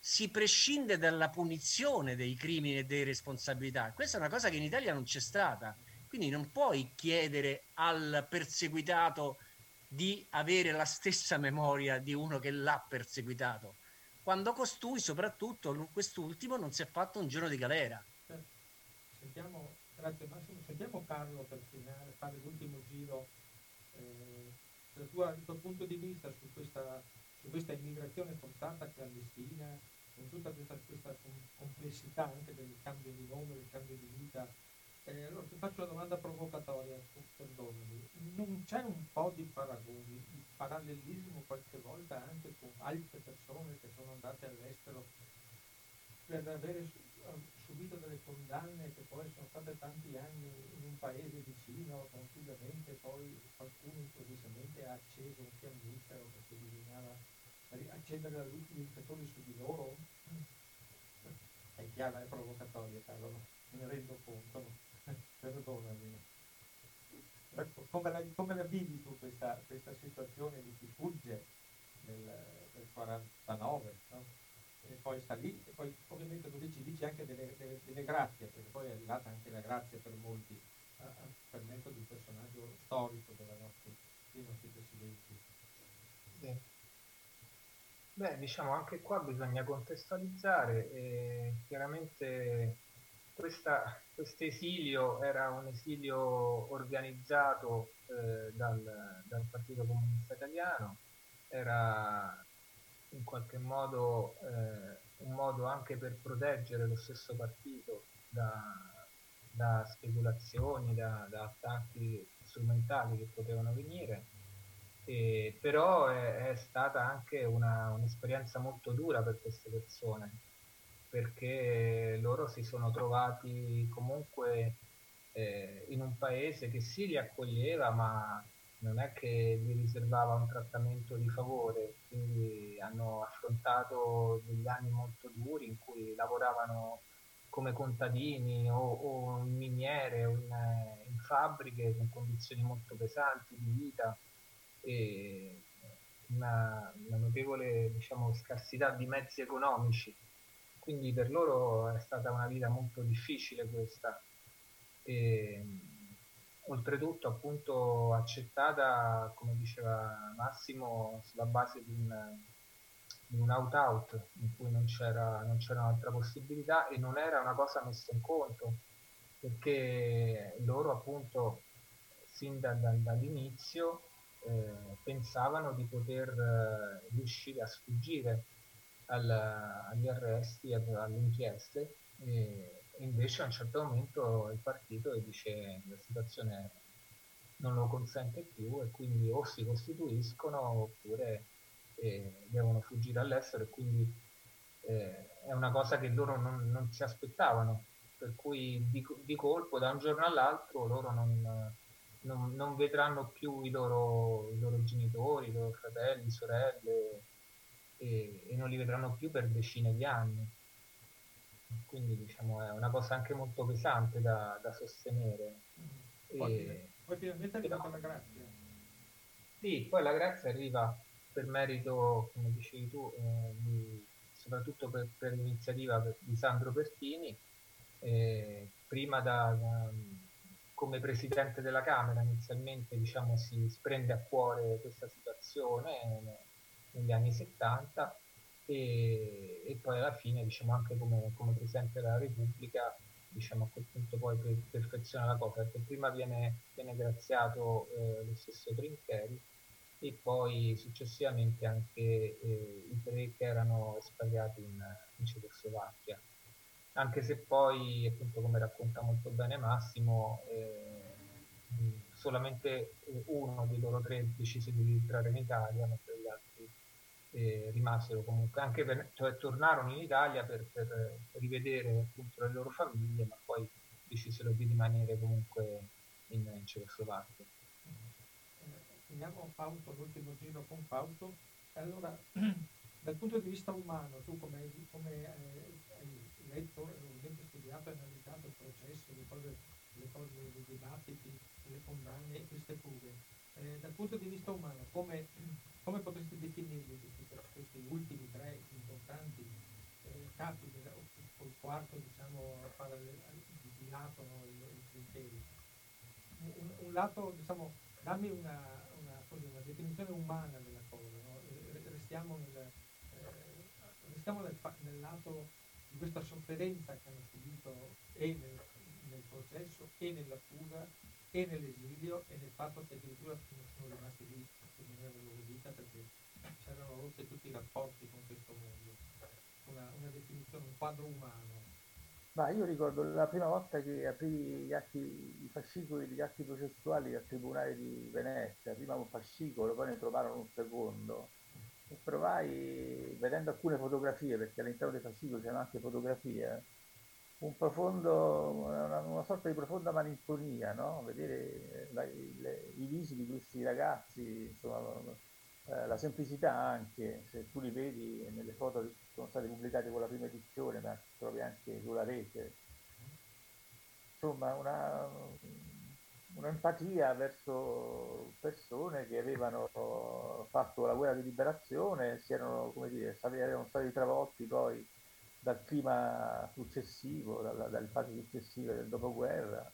si prescinde dalla punizione dei crimini e delle responsabilità. Questa è una cosa che in Italia non c'è stata. Quindi non puoi chiedere al perseguitato di avere la stessa memoria di uno che l'ha perseguitato, quando costui, soprattutto quest'ultimo, non si è fatto un giorno di galera. Sentiamo, grazie Massimo, sentiamo Carlo per finire, fare l'ultimo giro eh, dal tuo, tuo, punto di vista su questa, su questa immigrazione forzata clandestina con tutta questa, questa complessità anche del cambio di nome, del cambio di vita. Eh, allora ti faccio una domanda provocatoria, perdonami. Non c'è un po' di paragoni, di parallelismo qualche volta anche con altre persone che sono andate all'estero per avere subito delle condanne che poi sono state tanti anni in un paese vicino, tranquillamente, poi qualcuno improvvisamente ha acceso un fiammifero perché bisognava accendere la luce di indicatori su di loro è chiara, è provocatoria, Carlo, me ne rendo conto, perdonami. Ecco, come la, come la vivi tu questa, questa, situazione di chi fugge del, del 49, no? E poi sta lì, e poi ovviamente tu dici, dici anche delle, delle, delle, grazie, perché poi è arrivata anche la grazia per molti, a, per mezzo di un personaggio storico nostri, dei nostri presidenti. Sì. Beh, diciamo anche qua bisogna contestualizzare. E chiaramente questo esilio era un esilio organizzato eh, dal, dal, Partito Comunista Italiano, era in qualche modo eh, un modo anche per proteggere lo stesso partito da, da speculazioni, da, da attacchi strumentali che potevano venire. E, però è, è, stata anche una, un'esperienza molto dura per queste persone, perché loro si sono trovati comunque eh, in un paese che sì li accoglieva, ma non è che gli riservava un trattamento di favore, quindi hanno affrontato degli anni molto duri in cui lavoravano come contadini o, o in miniere o in, in fabbriche con condizioni molto pesanti di vita e una, una notevole diciamo, scarsità di mezzi economici. Quindi per loro è stata una vita molto difficile questa. E, oltretutto appunto accettata, come diceva Massimo, sulla base di un, di un out-out in cui non c'era, non c'era un'altra possibilità e non era una cosa messa in conto perché loro appunto sin da, da, dall'inizio eh, pensavano di poter eh, riuscire a sfuggire al, agli arresti, alle inchieste e invece a un certo momento il partito dice la situazione non lo consente più e quindi o si costituiscono oppure eh, devono fuggire all'estero e quindi eh, è una cosa che loro non, non si aspettavano, per cui di, di, colpo da un giorno all'altro loro non, non, non vedranno più i loro, i loro, genitori, i loro fratelli, sorelle e, e non li vedranno più per decine di anni quindi diciamo è una cosa anche molto pesante da, da sostenere. Poi, e, poi finalmente è arrivata la grazia. Sì, poi la grazia arriva per merito, come dicevi tu, eh, di, soprattutto per, per l'iniziativa di Sandro Pertini, eh, prima da, da, come presidente della Camera inizialmente diciamo, si prende a cuore questa situazione negli anni 70 e, e poi alla fine diciamo anche come, come Presidente della Repubblica diciamo a quel punto poi per, perfeziona la cosa perché prima viene, viene graziato eh, lo stesso Trincheri e poi successivamente anche eh, i tre che erano espatriati in, in Cecoslovacchia. Anche se poi appunto come racconta molto bene Massimo eh, solamente uno dei loro tre decise di rientrare in Italia mentre eh, rimasero comunque anche per, cioè tornarono in Italia per, per, rivedere appunto le loro famiglie, ma poi decisero di rimanere comunque in, in Cecoslovacchia. Finiamo Fausto, l'ultimo giro con Fausto. Allora, dal punto di vista umano, tu come, come eh, hai letto, ovviamente studiato e analizzato il processo, le cose, le cose, i dibattiti, le condanne e queste fughe, eh, dal punto di vista umano, come come potresti definirli questi, ultimi tre importanti eh, capi, o il quarto diciamo di, lato, no, il, il? Un, un, lato, diciamo, dammi una, una, così, una, definizione umana della cosa, no? restiamo, nel, eh, restiamo nel, nel, lato di questa sofferenza che hanno subito e nel, nel processo e nella fuga e nell'esilio e nel fatto che addirittura sono rimasti lì sostenere la loro vita perché c'erano rotti tutti i rapporti con questo mondo. Una, una definizione, un quadro umano. Ma io ricordo la prima volta che aprì gli atti, i fascicoli degli atti processuali al Tribunale di Venezia, prima un fascicolo, poi ne trovarono un secondo. E provai, vedendo alcune fotografie, perché all'interno dei fascicoli c'erano anche fotografie, un profondo, una, una, sorta di profonda malinconia, no? vedere la, le, i visi di questi ragazzi, insomma, eh, la semplicità anche, se tu li vedi nelle foto che sono state pubblicate con la prima edizione, ma trovi anche sulla rete, insomma una, un'empatia verso persone che avevano fatto la guerra di liberazione, si erano, come dire, erano stati travolti poi dal clima successivo, dalla, dalle fasi successive del dopoguerra.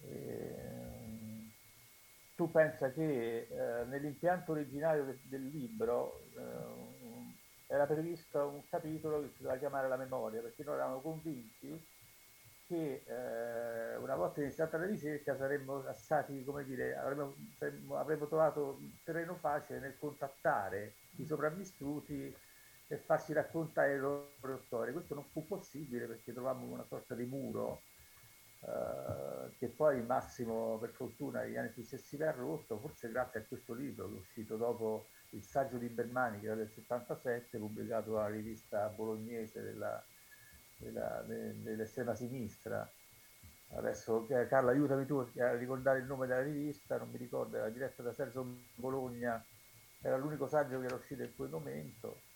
E, tu pensa che eh, nell'impianto originario de, del libro eh, era previsto un capitolo che si doveva chiamare la memoria, perché noi eravamo convinti che eh, una volta iniziata la ricerca saremmo stati, come dire, avremmo, avremmo trovato terreno facile nel contattare i sopravvissuti e farsi raccontare le loro storie. Questo non fu possibile perché trovammo una sorta di muro eh, che poi Massimo, per fortuna, negli anni successivi ha rotto, forse grazie a questo libro che è uscito dopo il saggio di Bermani, che era del 77, pubblicato dalla rivista bolognese della, della, de, dell'estrema sinistra. Adesso Carla aiutami tu a ricordare il nome della rivista, non mi ricordo, era diretta da Sergio Bologna, era l'unico saggio che era uscito in quel momento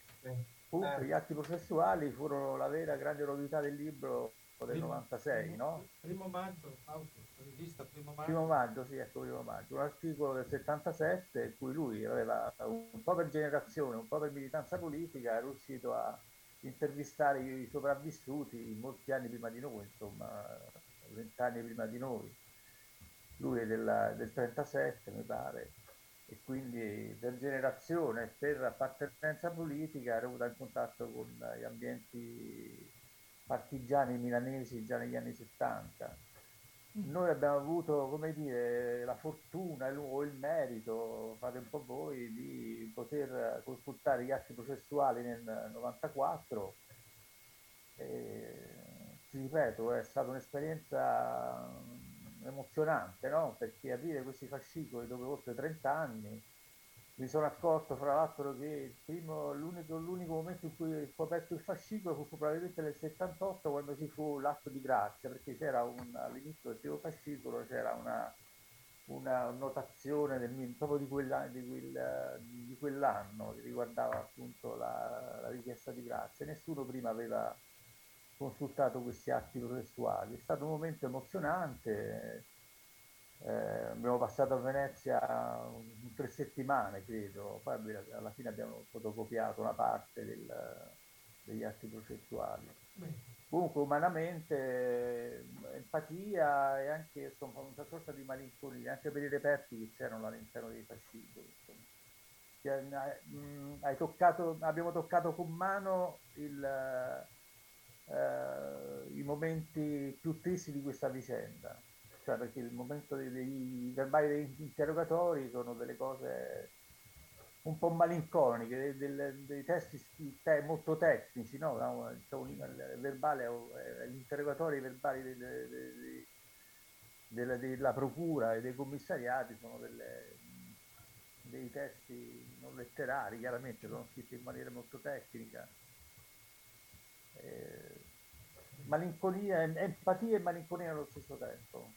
Comunque eh. gli atti processuali furono la vera grande novità del libro del primo, 96, primo, no? Primo maggio, auto, rivista primo maggio. Primo maggio, sì, ecco, primo maggio. Un articolo del 77 in cui lui aveva un po' per generazione, un po' per militanza politica, è riuscito a intervistare i sopravvissuti molti anni prima di noi, insomma, vent'anni prima di noi. Lui è della, del 37, mi pare e quindi per generazione, per appartenenza politica, ero in contatto con gli ambienti partigiani milanesi già negli anni 70. Mm. Noi abbiamo avuto, come dire, la fortuna o il merito, fate un po' voi, di poter consultare gli atti processuali nel 94. E, ti ripeto, è stata un'esperienza emozionante, no? Perché aprire questi fascicoli dopo oltre 30 anni mi sono accorto fra l'altro che primo, l'unico, l'unico, momento in cui ho scoperto il fascicolo fu probabilmente nel 78 quando ci fu l'atto di grazia, perché c'era un, all'inizio del primo fascicolo c'era una, una notazione del, proprio di, quella, di, quel, di, quell'anno che riguardava appunto la, la, richiesta di grazia. Nessuno prima aveva consultato questi atti processuali. È stato un momento emozionante eh, abbiamo passato a Venezia un, tre settimane, credo, poi alla fine abbiamo fotocopiato una parte del, degli atti processuali. Comunque umanamente empatia e anche insomma, una sorta di malinconia, anche per i reperti che c'erano all'interno dei fascicoli. Hai toccato, abbiamo toccato con mano il, eh, i momenti più tristi di questa vicenda cioè perché il momento dei, dei verbali degli interrogatori sono delle cose un po' malinconiche, dei, dei, dei testi te, molto tecnici, no? Diciamo, il verbale, gli interrogatori verbali della, della procura e dei commissariati sono delle, dei testi non letterari, chiaramente sono scritti in maniera molto tecnica. Eh, malinconia, empatia e malinconia allo stesso tempo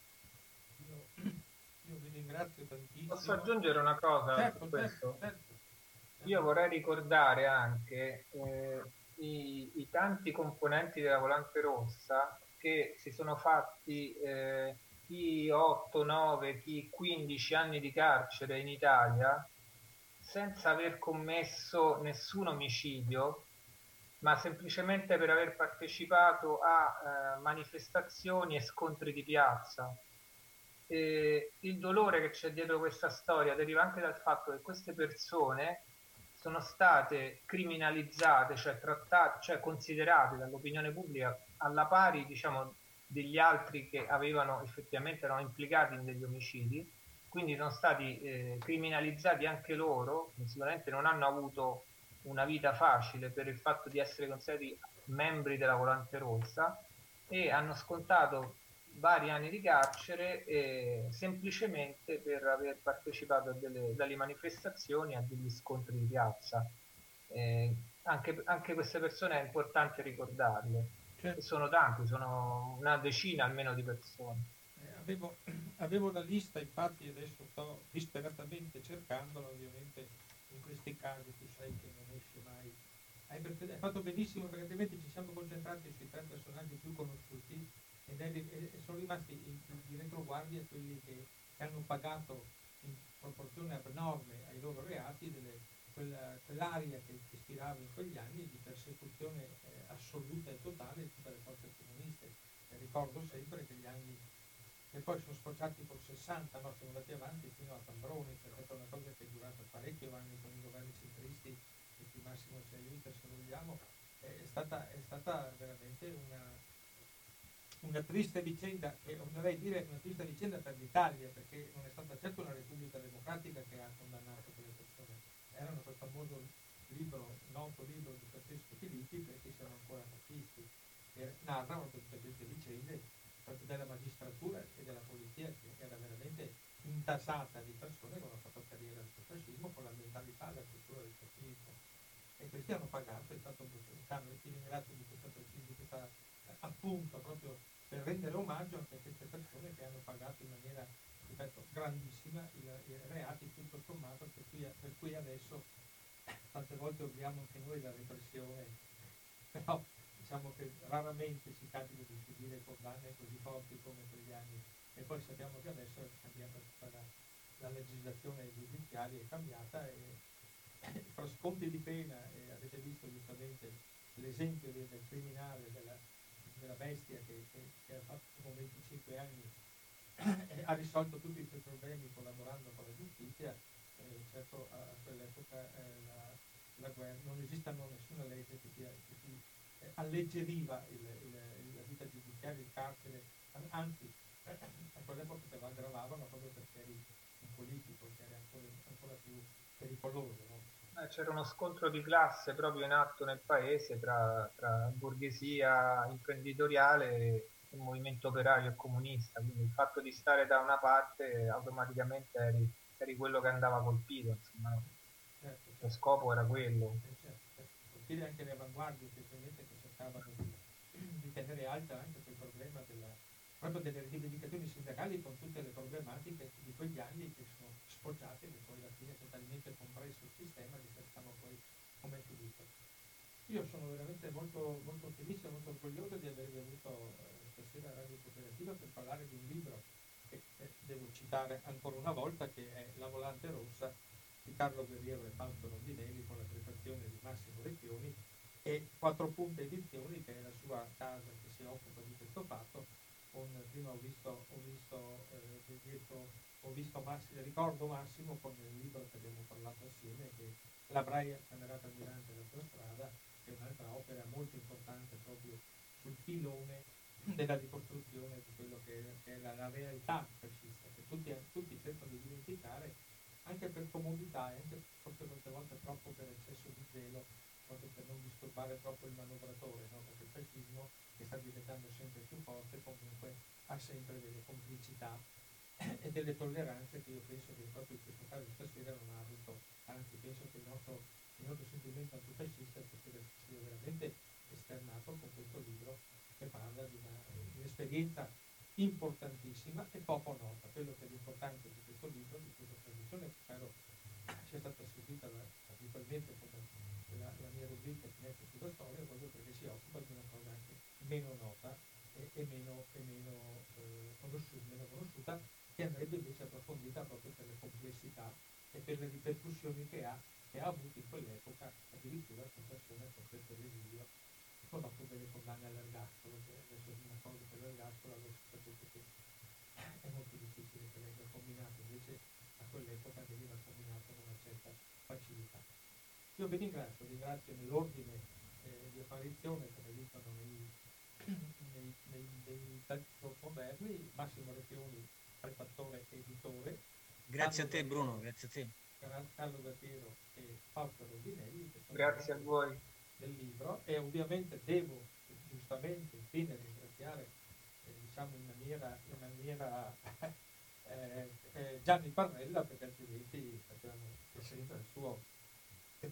io vi ringrazio tantissimo. Posso aggiungere una cosa certo, su questo? Certo, certo. Io vorrei ricordare anche eh, i, i, tanti componenti della Volante Rossa che si sono fatti eh, chi 8, 9, chi 15 anni di carcere in Italia senza aver commesso nessun omicidio, ma semplicemente per aver partecipato a eh, manifestazioni e scontri di piazza. Eh, il dolore che c'è dietro questa storia deriva anche dal fatto che queste persone sono state criminalizzate, cioè trattate, cioè considerate dall'opinione pubblica alla pari, diciamo, degli altri che avevano effettivamente erano implicati in degli omicidi, quindi sono stati eh, criminalizzati anche loro, sicuramente non hanno avuto una vita facile per il fatto di essere considerati membri della Volante Rossa e hanno scontato vari anni di carcere eh, semplicemente per aver partecipato a delle, dalle manifestazioni a degli scontri di piazza. Eh, anche, anche, queste persone è importante ricordarle. Certo. Sono tanti, sono una decina almeno di persone. Eh, avevo, avevo, la lista, infatti adesso sto disperatamente cercandola, ovviamente in questi casi tu sai che non esce mai. Hai, fatto benissimo perché altrimenti ci siamo concentrati sui tre personaggi più conosciuti ed è, e sono rimasti di retroguardia quelli che, che, hanno pagato in proporzione abnorme ai loro reati delle, quella, quell'aria che ispirava in quegli anni di persecuzione eh, assoluta e totale di tutte le forze comuniste. E ricordo sempre che gli anni che poi sono sfociati col 60, no? siamo andati avanti fino a Tambroni, che è stata una cosa che è durata parecchio anni con i governi centristi, e chi massimo ci aiuta se vogliamo, è stata, è stata veramente una, una triste vicenda, e oserei dire una triste vicenda per l'Italia, perché non è stata certo una Repubblica Democratica che ha condannato quelle persone. Erano quel famoso libro, noto libro di Francesco Filippi, perché siano ancora fascisti, che narrano tutte queste vicende della magistratura e della polizia che era veramente intasata di persone che hanno fatto carriera sul fascismo con la mentalità e la cultura del fascismo. E questi hanno pagato, è stato brutale. Ti ringrazio di questa, di questa appunto proprio per rendere omaggio anche a queste persone che hanno pagato in maniera, ripeto, grandissima i, reati tutto sommato per cui, per cui, adesso tante volte obliamo anche noi la repressione, però diciamo che raramente ci capita di subire condanne così forti come quegli anni. E poi sappiamo che adesso tutta la, la legislazione giudiziaria è cambiata e fra sconti di pena, e avete visto giustamente l'esempio del, del criminale, della, della bestia che, che, che, ha fatto con 25 anni, eh, ha risolto tutti i suoi problemi collaborando con la giustizia, eh, certo a, quell'epoca eh, la, la, guerra, non esiste nessuna legge che ti, che ti eh, alleggeriva il, il, la vita giudiziaria, il carcere, anzi a quell'epoca te lo aggravavano proprio perché eri un politico, che era ancora, ancora più pericoloso. No? Eh, c'era uno scontro di classe proprio in atto nel paese tra, tra borghesia imprenditoriale e movimento operaio e comunista, quindi il fatto di stare da una parte automaticamente eri, eri quello che andava colpito. Insomma. certo, certo. lo scopo era quello. Eh, certo, Colpire anche le avanguardie effettivamente che cercavano di, di tenere alta anche quel problema della, proprio delle rivendicazioni sindacali con tutte le problematiche di quegli anni che sono sfoggiate e poi alla fine totalmente compresso il sistema che sappiamo poi come finito. Io sono veramente molto, molto felice e molto orgoglioso di avervi avuto eh, stasera a Radio Cooperativa per parlare di un libro che eh, devo citare ancora una volta che è La Volante Rossa di Carlo Guerriero e Fausto Rondinelli con la prefazione di Massimo Recchioni e Quattro Punte Edizioni che è la sua casa che si occupa di questo fatto. Con, prima ho visto, ho visto, eh, dietro, ho visto Massimo, ricordo Massimo con il libro che abbiamo parlato assieme che La Braia camerata mirante della strada che è un'altra opera molto importante proprio sul filone della ricostruzione di quello che, che è la, la, realtà fascista che tutti, tutti cercano di dimenticare anche per comodità e anche forse molte volte troppo per eccesso di zelo proprio per non disturbare troppo il manovratore no? perché il fascismo che sta diventando sempre più forte comunque ha sempre delle complicità e delle tolleranze che io penso che proprio in questo caso stasera non ha avuto, anzi penso che il nostro, il nostro sentimento antifascista sia veramente esternato con questo libro che parla di, di un'esperienza importantissima e poco nota. Quello che è l'importante di questo libro, di questa trasmissione, che spero sia stata seguita abitualmente come la, la, mia rubrica Finestre sulla storia, proprio perché si occupa di una cosa anche meno nota e, e meno, e meno, eh, conosciuta, meno conosciuta, che andrebbe invece approfondita proprio per le complessità e per le ripercussioni che ha, che ha avuto in quell'epoca addirittura con persone costrette all'esilio con dopo delle condanne all'ergastolo, che adesso una cosa per l'ergastolo adesso sapete che è molto difficile che venga combinato, invece a quell'epoca veniva combinato con una certa facilità. Io vi ringrazio, ringrazio nell'ordine eh, di apparizione, come dicono nei, nei, nei, nei talk moderni, Massimo Recchioni, prefattore e editore. Grazie Carlo a te Bruno, grazie a te. Carlo Gattiero e Fausto Rondinelli. Grazie a voi. Del libro e ovviamente devo giustamente infine ringraziare eh, diciamo in maniera, in maniera eh, eh, Gianni Parrella perché altrimenti che senza il suo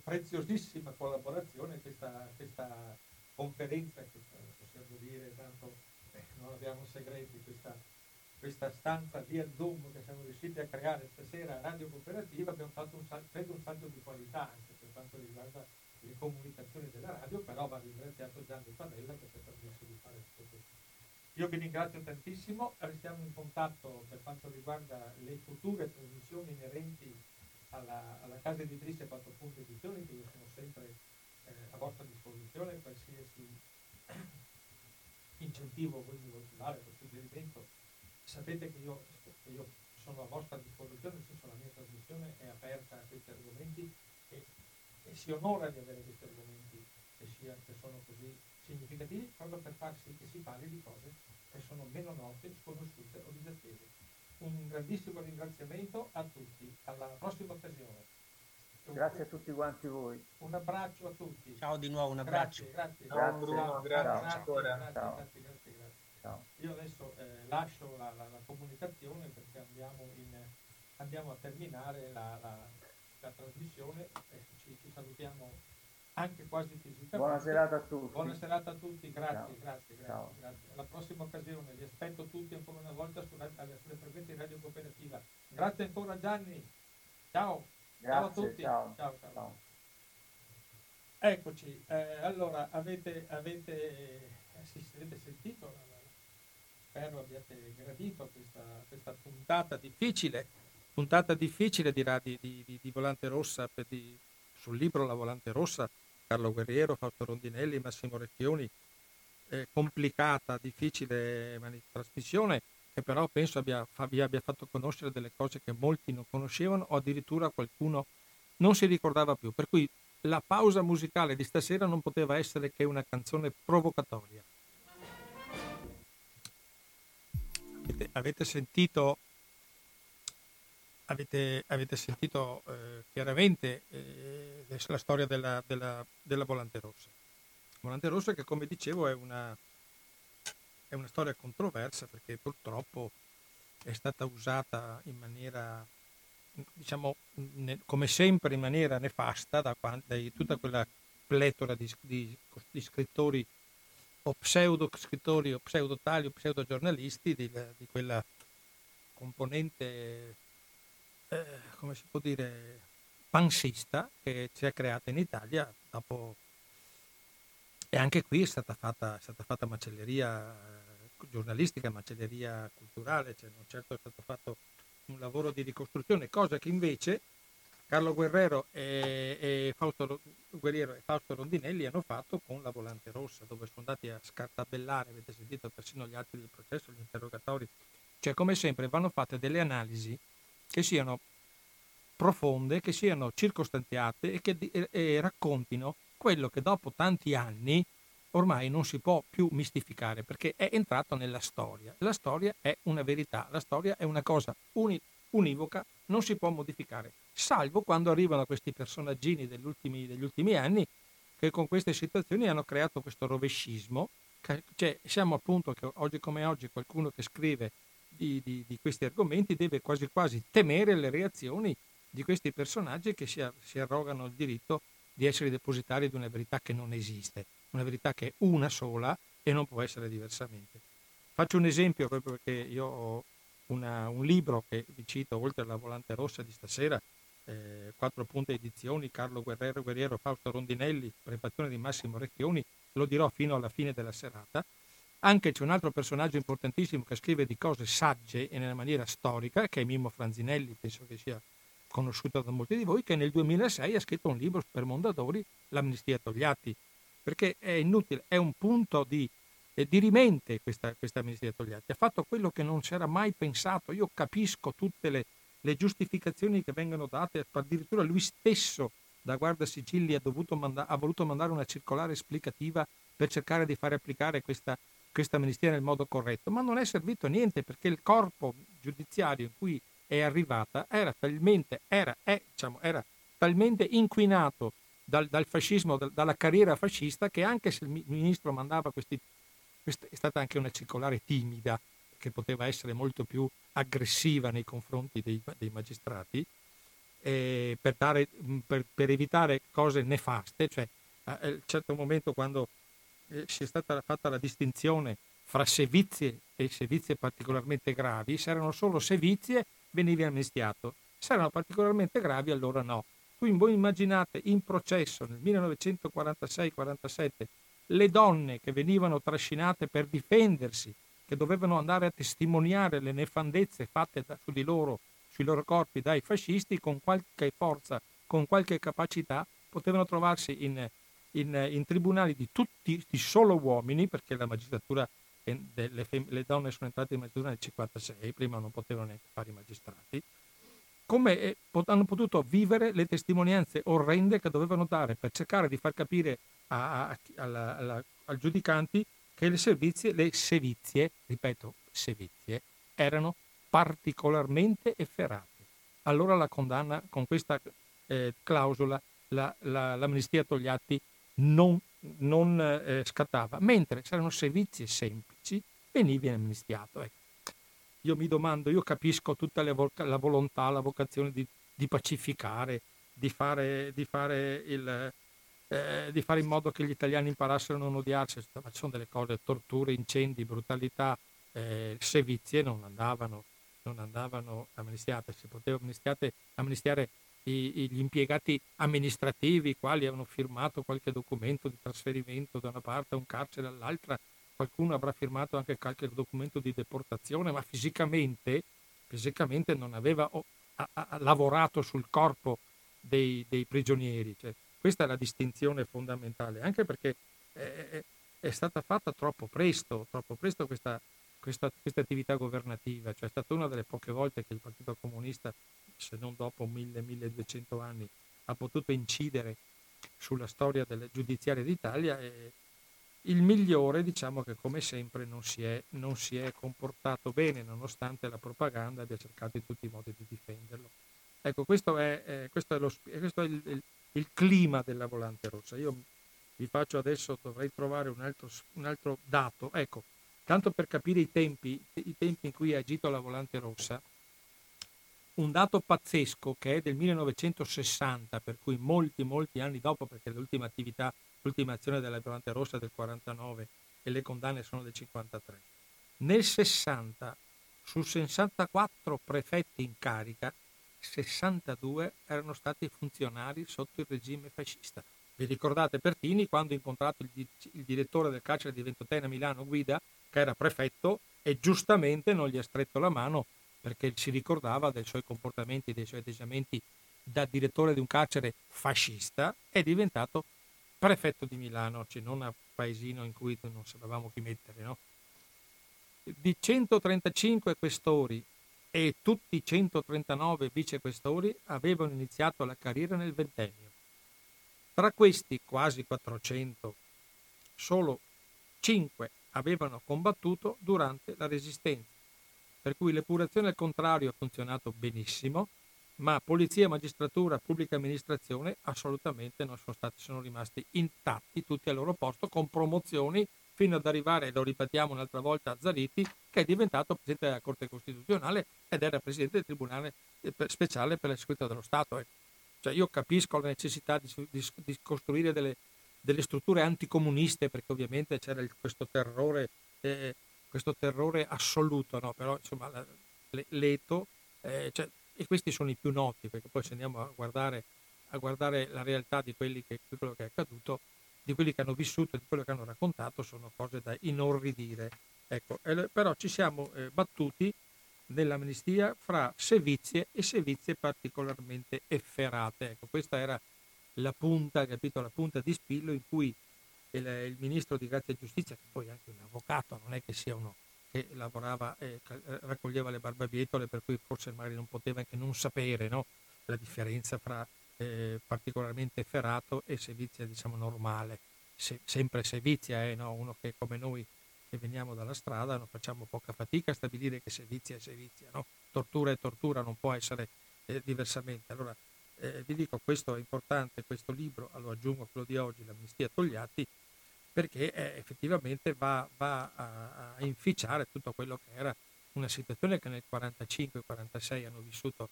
preziosissima collaborazione questa, questa conferenza che possiamo dire tanto eh, non abbiamo segreti questa, questa stanza via Zoom che siamo riusciti a creare stasera a Radio Cooperativa abbiamo fatto un, credo un salto di qualità anche per quanto riguarda le comunicazioni della radio però va ringraziato Gianni Parrella che ci ha permesso di fare tutto questo. Io vi ringrazio tantissimo restiamo in contatto per quanto riguarda le future trasmissioni inerenti alla, alla casa editrice 4 punti edizioni che io sono sempre eh, a vostra disposizione. Qualsiasi incentivo voi mi volete dare per suggerimento sapete che io, che io, sono a vostra disposizione nel senso la mia trasmissione è aperta a questi argomenti e, e si onora di avere questi argomenti che, sia, che sono così significativi proprio per far sì che si parli di cose che sono meno note, sconosciute o disattese un grandissimo ringraziamento a tutti. Alla prossima occasione. Grazie a tutti quanti voi. Un abbraccio a tutti. Ciao di nuovo, un abbraccio. Grazie, grazie. Ciao Bruno, grazie, ancora. Grazie, grazie, grazie, grazie. Io adesso eh, lascio la, la, la, comunicazione perché andiamo, in, andiamo a terminare la, la trasmissione e ci, ci salutiamo anche quasi fisicamente. Buona serata a tutti. Buona serata a tutti, grazie, Ciao. grazie, grazie, grazie. Alla prossima occasione, vi aspetto tutti ancora una volta sulle, frequenze di Radio Cooperativa. Grazie ancora Gianni. Ciao. Grazie, ciao a tutti. Ciao. ciao, ciao. Eccoci, eh, allora avete, avete, eh, avete sentito, spero abbiate gradito questa, questa puntata difficile, puntata difficile di, di, di, di Volante Rossa sul libro La Volante Rossa Carlo Guerriero, Fausto Rondinelli, Massimo Recchioni, eh, complicata, difficile trasmissione che però penso abbia, vi abbia fatto conoscere delle cose che molti non conoscevano o addirittura qualcuno non si ricordava più. Per cui la pausa musicale di stasera non poteva essere che una canzone provocatoria. Avete, avete sentito avete, avete sentito eh, chiaramente eh, la storia della, della, della, Volante Rossa. Volante Rossa che come dicevo è una, è una storia controversa perché purtroppo è stata usata in maniera, diciamo, come sempre in maniera nefasta da, da tutta quella pletora di, di, di scrittori o pseudo scrittori o pseudo tali o pseudo giornalisti di, di quella componente, eh, come si può dire, pansista che si è creata in Italia dopo e anche qui è stata fatta, è stata fatta macelleria eh, giornalistica, macelleria culturale, cioè non certo è stato fatto un lavoro di ricostruzione, cosa che invece Carlo Guerrero e, e Fausto, Guerriero e Fausto Rondinelli hanno fatto con la Volante Rossa, dove sono andati a scartabellare, avete sentito persino gli atti del processo, gli interrogatori. Cioè, come sempre, vanno fatte delle analisi che siano profonde, che siano circostanziate e che e, e raccontino quello che dopo tanti anni ormai non si può più mistificare perché è entrato nella storia. La storia è una verità, la storia è una cosa uni, univoca, non si può modificare, salvo quando arrivano questi personaggini degli ultimi, degli ultimi anni che con queste situazioni hanno creato questo rovescismo. Cioè, siamo appunto che oggi come oggi qualcuno che scrive di, di, di, questi argomenti deve quasi quasi temere le reazioni di questi personaggi che si, si arrogano il diritto di essere depositari di una verità che non esiste, una verità che è una sola e non può essere diversamente. Faccio un esempio proprio perché io ho una, un libro che vi cito oltre alla volante rossa di stasera, eh, quattro punte edizioni, Carlo Guerrero, Guerriero, Fausto Rondinelli, prefazione di Massimo Recchioni, lo dirò fino alla fine della serata. Anche c'è un altro personaggio importantissimo che scrive di cose sagge e nella maniera storica, che è Mimmo Franzinelli, penso che sia conosciuto da molti di voi, che nel 2006 ha scritto un libro per Mondadori, L'amnistia Togliatti, perché è inutile, è un punto di, eh, di rimente questa, questa amnistia Togliatti, ha fatto quello che non si era mai pensato, io capisco tutte le, le giustificazioni che vengono date, addirittura lui stesso da Guarda Sicili ha, manda- ha, voluto mandare una circolare esplicativa per cercare di fare applicare questa, questa amnistia nel modo corretto, ma non è servito a niente perché il corpo giudiziario in cui è arrivata era talmente, era, è, diciamo, era talmente inquinato dal, dal fascismo, dal, dalla carriera fascista, che anche se il ministro mandava questi... Questa è stata anche una circolare timida, che poteva essere molto più aggressiva nei confronti dei, dei magistrati, eh, per, dare, per, per, evitare cose nefaste, cioè a un certo momento quando eh, si è stata fatta la distinzione fra sevizie e sevizie particolarmente gravi, se erano solo sevizie venivi amnistiato. Se erano particolarmente gravi, allora no. Quindi voi immaginate in processo nel 1946-47 le donne che venivano trascinate per difendersi, che dovevano andare a testimoniare le nefandezze fatte da, su di loro, sui loro corpi dai fascisti, con qualche forza, con qualche capacità, potevano trovarsi in, in, in tribunali di tutti, di solo uomini, perché la magistratura le, fem- le donne sono entrate in magistratura nel 1956, prima non potevano neanche fare i magistrati, come eh, hanno potuto vivere le testimonianze orrende che dovevano dare per cercare di far capire a, a, alla, alla, al giudicanti che le servizie, le sevizie, ripeto, sevizie, erano particolarmente efferate. Allora la condanna con questa eh, clausola, la, la, l'amnistia Togliatti non non eh, scattava, mentre se erano servizi semplici venivi amnistiato. Ecco. Io mi domando, io capisco tutta vo- la volontà, la vocazione di, di pacificare, di fare, di, fare il, eh, di fare, in modo che gli italiani imparassero a non odiarsi, ma ci sono delle cose, torture, incendi, brutalità, eh, sevizie non andavano, non andavano amnistiate, si poteva amnistiare gli impiegati amministrativi, i quali avevano firmato qualche documento di trasferimento da una parte a un carcere all'altra, qualcuno avrà firmato anche qualche documento di deportazione, ma fisicamente, fisicamente non aveva ha, ha lavorato sul corpo dei, dei prigionieri. Cioè, questa è la distinzione fondamentale, anche perché è, è stata fatta troppo presto, troppo presto questa, questa, questa attività governativa, cioè è stata una delle poche volte che il Partito Comunista se non dopo 1000-1200 anni, ha potuto incidere sulla storia del giudiziario d'Italia e il migliore diciamo che come sempre non si, è, non si è comportato bene nonostante la propaganda abbia cercato in tutti i modi di difenderlo. Ecco, questo è, eh, questo è, lo, questo è il, il, il, clima della volante rossa. Io vi faccio adesso, dovrei trovare un altro, un altro dato. Ecco, tanto per capire i tempi, i tempi in cui ha agito la volante rossa, un dato pazzesco che è del 1960, per cui molti, molti anni dopo, perché l'ultima attività, l'ultima azione della Volante Rossa è del 49 e le condanne sono del 53. Nel 60, su 64 prefetti in carica, 62 erano stati funzionari sotto il regime fascista. Vi ricordate Pertini quando ha incontrato il, il direttore del carcere di Ventotene a Milano, Guida, che era prefetto, e giustamente non gli ha stretto la mano perché si ricordava dei suoi comportamenti, dei suoi atteggiamenti da direttore di un carcere fascista, è diventato prefetto di Milano, cioè non a paesino in cui non sapevamo chi mettere, no? Di 135 questori e tutti i 139 vicequestori avevano iniziato la carriera nel ventennio. Tra questi quasi 400, solo 5 avevano combattuto durante la resistenza, per cui l'epurazione al contrario ha funzionato benissimo, ma polizia, magistratura, pubblica amministrazione assolutamente non sono stati, sono rimasti intatti tutti al loro posto con promozioni fino ad arrivare, lo ripetiamo un'altra volta, a Zariti, che è diventato Presidente della Corte Costituzionale ed era Presidente del Tribunale eh, Speciale per la sicurezza dello Stato. Ecco. Cioè io capisco la necessità di, di, di costruire delle, delle, strutture anticomuniste, perché ovviamente c'era il, questo, terrore, eh, questo terrore assoluto, no? però insomma l'eto, eh, cioè, e questi sono i più noti, perché poi se andiamo a guardare, a guardare la realtà di, che, di quello che è accaduto, di quelli che hanno vissuto di quello che hanno raccontato sono cose da inorridire. Ecco, però ci siamo eh, battuti nell'amnistia fra sevizie e sevizie particolarmente efferate. Ecco, questa era la punta, capito, la punta di spillo in cui il, il, ministro di Grazia e Giustizia, che poi è anche un avvocato, non è che sia uno che lavorava e raccoglieva le barbabietole, per cui forse magari non poteva anche non sapere no? la differenza fra eh, particolarmente ferrato e sevizia diciamo normale. Se, sempre sevizia è eh, no? uno che come noi che veniamo dalla strada non facciamo poca fatica a stabilire che sevizia è sevizia, no? tortura è tortura, non può essere eh, diversamente. Allora eh, vi dico questo è importante, questo libro, lo aggiungo a quello di oggi, l'amnistia Togliatti, perché eh, effettivamente va, va a, a, inficiare tutto quello che era una situazione che nel 45-46 hanno vissuto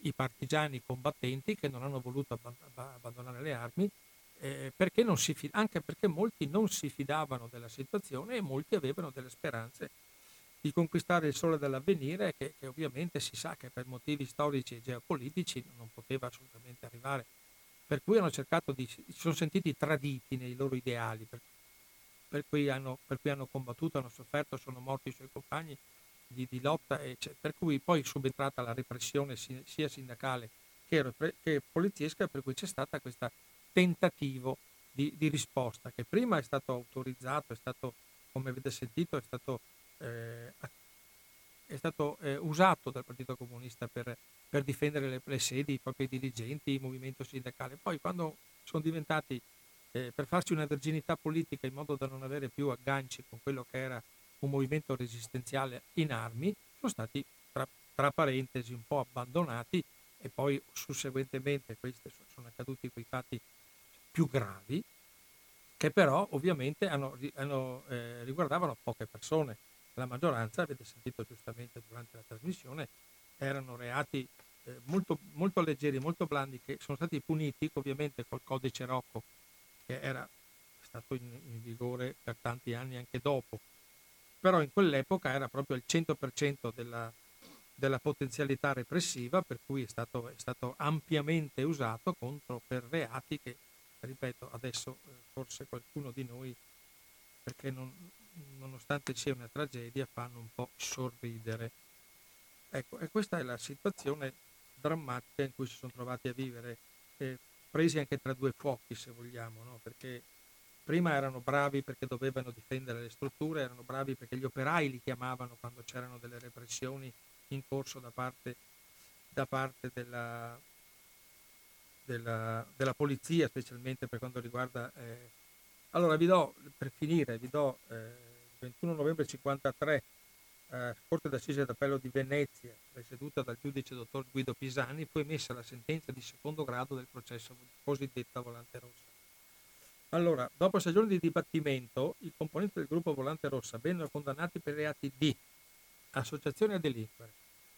i partigiani combattenti che non hanno voluto abbandonare le armi, eh, perché fid- anche perché molti non si fidavano della situazione e molti avevano delle speranze di conquistare il sole dell'avvenire che, che, ovviamente si sa che per motivi storici e geopolitici non poteva assolutamente arrivare. Per cui hanno cercato di, si sono sentiti traditi nei loro ideali, per, per, cui, hanno, per cui hanno combattuto, hanno sofferto, sono morti i suoi compagni di, di lotta, per cui poi è subentrata la repressione sia sindacale che, che poliziesca, per cui c'è stato questo tentativo di, di, risposta che prima è stato autorizzato, è stato, come avete sentito, è stato, eh, è stato eh, usato dal Partito Comunista per, per difendere le, le, sedi, i propri dirigenti, il movimento sindacale. Poi quando sono diventati eh, per farsi una virginità politica in modo da non avere più agganci con quello che era un movimento resistenziale in armi, sono stati tra, tra parentesi un po' abbandonati e poi susseguentemente questi sono accaduti quei fatti più gravi che però ovviamente hanno, hanno, eh, riguardavano poche persone. La maggioranza, avete sentito giustamente durante la trasmissione, erano reati eh, molto, molto leggeri, molto blandi, che sono stati puniti ovviamente col codice Rocco, che era stato in, in vigore per tanti anni anche dopo, però in quell'epoca era proprio il 100% della, della potenzialità repressiva, per cui è stato, è stato, ampiamente usato contro per reati che, ripeto, adesso eh, forse qualcuno di noi, perché non, nonostante sia una tragedia, fanno un po' sorridere. Ecco, e questa è la situazione drammatica in cui si sono trovati a vivere, eh, presi anche tra due fuochi, se vogliamo, no? perché prima erano bravi perché dovevano difendere le strutture, erano bravi perché gli operai li chiamavano quando c'erano delle repressioni in corso da parte, da parte della, della, della, polizia, specialmente per quanto riguarda... Eh. Allora vi do, per finire, vi do eh, 21 novembre 53, eh, Corte d'Assise d'Appello di Venezia, presieduta dal giudice dottor Guido Pisani, fu emessa la sentenza di secondo grado del processo cosiddetta Volante Rossa. Allora, dopo sei giorni di dibattimento, i componenti del gruppo Volante Rossa vennero condannati per reati di associazione a delinquere,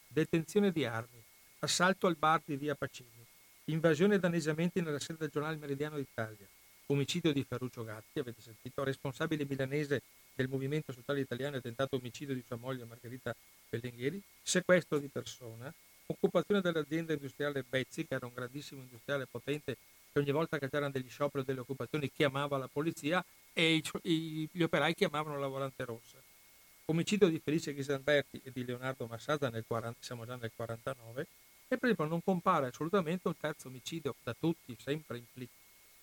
detenzione di armi, assalto al bar di via Pacini, invasione e danneggiamenti nella sede del giornale Meridiano d'Italia, omicidio di Ferruccio Gatti, avete sentito, responsabile milanese del Movimento Sociale Italiano e tentato omicidio di sua moglie Margherita Bellinghieri, sequestro di persona, occupazione dell'azienda industriale Bezzi, che era un grandissimo industriale potente che ogni volta che c'erano degli scioperi o delle occupazioni chiamava la polizia e gli operai chiamavano la volante rossa. Omicidio di Felice Ghisalberti e di Leonardo Massada nel 40, siamo già nel 49, e per esempio non compare assolutamente un terzo omicidio da tutti sempre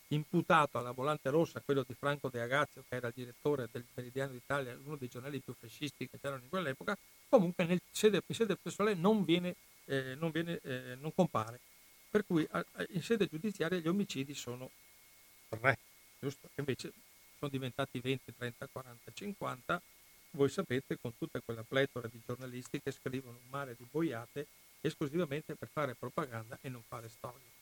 imputato alla volante rossa, quello di Franco De Agazio, che era il direttore del Meridiano d'Italia, uno dei giornali più fascisti che c'erano in quell'epoca, comunque nel sede, in sede processuale non, viene, eh, non, viene, eh, non compare. Per cui a, a, in sede giudiziaria gli omicidi sono tre, giusto? Invece sono diventati 20, 30, 40, 50. Voi sapete, con tutta quella pletora di giornalisti che scrivono un mare di boiate esclusivamente per fare propaganda e non fare storia.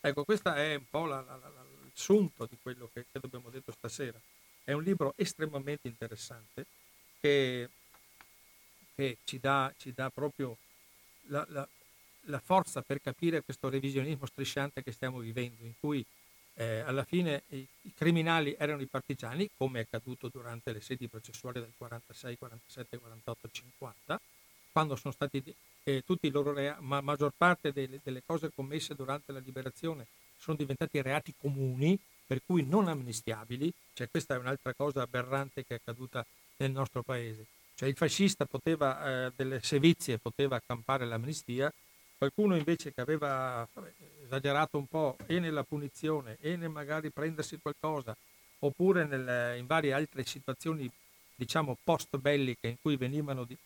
Ecco, questo è un po' la, la, la, il sunto di quello che, che abbiamo detto stasera. È un libro estremamente interessante che, che ci, dà, ci, dà, proprio la, la, forza per capire questo revisionismo strisciante che stiamo vivendo, in cui eh, alla fine i, i, criminali erano i partigiani, come è accaduto durante le sedi processuali del 46, 47, 48, 50, quando sono stati eh, tutti i loro rea- ma maggior parte delle, delle, cose commesse durante la liberazione sono diventati reati comuni, per cui non amnistiabili, cioè questa è un'altra cosa aberrante che è accaduta nel nostro paese. Cioè il fascista poteva, eh, delle sevizie poteva accampare l'amnistia, qualcuno invece che aveva vabbè, esagerato un po' e nella punizione e nel magari prendersi qualcosa, oppure nel, in varie altre situazioni diciamo post belliche in cui venivano di,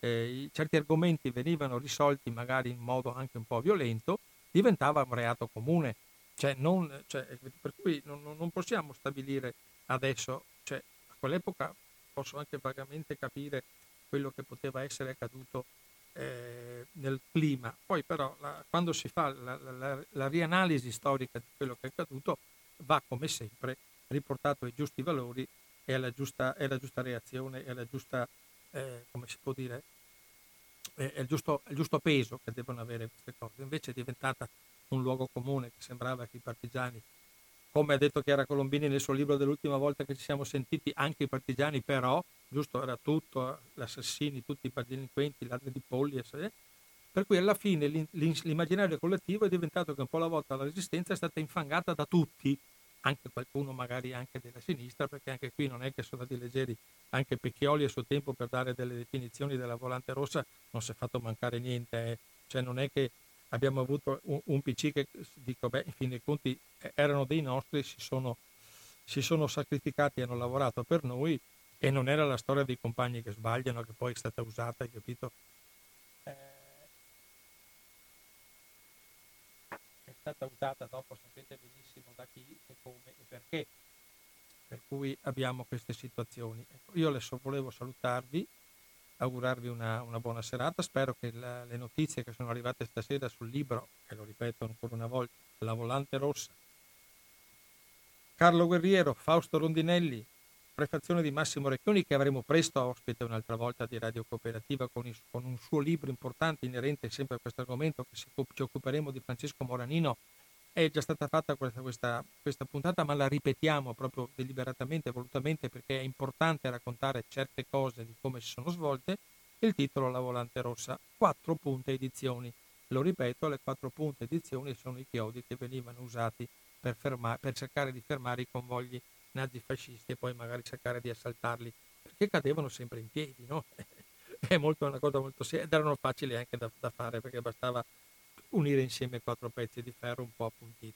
eh, certi argomenti venivano risolti magari in modo anche un po' violento, diventava un reato comune. Cioè non, cioè, per cui non, non, possiamo stabilire adesso, cioè, a quell'epoca posso anche vagamente capire quello che poteva essere accaduto eh, nel clima. Poi però la, quando si fa la, la, la, rianalisi storica di quello che è accaduto va come sempre riportato ai giusti valori e alla giusta, e alla giusta reazione e alla giusta eh, come si può dire, è il, giusto, il giusto peso che devono avere queste cose. Invece è diventata un luogo comune che sembrava che i partigiani, come ha detto Chiara Colombini nel suo libro dell'ultima volta che ci siamo sentiti, anche i partigiani però, giusto, era tutto, gli assassini, tutti i delinquenti, ladri di polli, per cui alla fine l'immaginario collettivo è diventato che un po' alla volta la resistenza è stata infangata da tutti, anche qualcuno magari anche della sinistra, perché anche qui non è che sono stati leggeri, anche Pecchioli a suo tempo per dare delle definizioni della volante rossa non si è fatto mancare niente, eh. cioè non è che abbiamo avuto un, un, PC che dico, beh, in fin dei conti eh, erano dei nostri, si sono, si sono sacrificati, hanno lavorato per noi e non era la storia dei compagni che sbagliano, che poi è stata usata, hai capito? stata usata dopo sapete benissimo da chi e come e perché. Per cui abbiamo queste situazioni. Ecco, io adesso volevo salutarvi, augurarvi una, una buona serata. Spero che la, le notizie che sono arrivate stasera sul libro, e lo ripeto ancora una volta, La volante rossa, Carlo Guerriero, Fausto Rondinelli, prefazione di Massimo Recchioni che avremo presto ospite un'altra volta di Radio Cooperativa con, il, con un suo libro importante inerente sempre a questo argomento che ci occuperemo di Francesco Moranino. È già stata fatta questa, questa, questa puntata ma la ripetiamo proprio deliberatamente, volutamente perché è importante raccontare certe cose di come si sono svolte. Il titolo La Volante Rossa, quattro punte edizioni. Lo ripeto, le quattro punte edizioni sono i chiodi che venivano usati per, fermare, per cercare di fermare i convogli nazifascisti e poi magari cercare di assaltarli, perché cadevano sempre in piedi, no? È molto, una cosa molto seria ed erano facili anche da, da, fare perché bastava unire insieme quattro pezzi di ferro un po' appuntiti.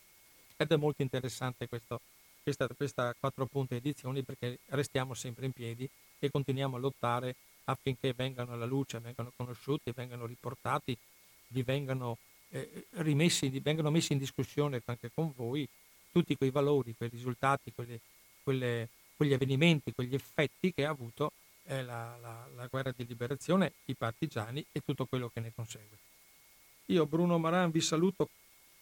Ed è molto interessante questo, questa, questa quattro punte edizioni perché restiamo sempre in piedi e continuiamo a lottare affinché vengano alla luce, vengano conosciuti, vengano riportati, vi vengano eh, rimessi, vengano messi in discussione anche con voi tutti quei valori, quei risultati, quelle, quelle, quegli avvenimenti, quegli effetti che ha avuto eh, la, la, la, guerra di liberazione, i partigiani e tutto quello che ne consegue. Io Bruno Maran vi saluto,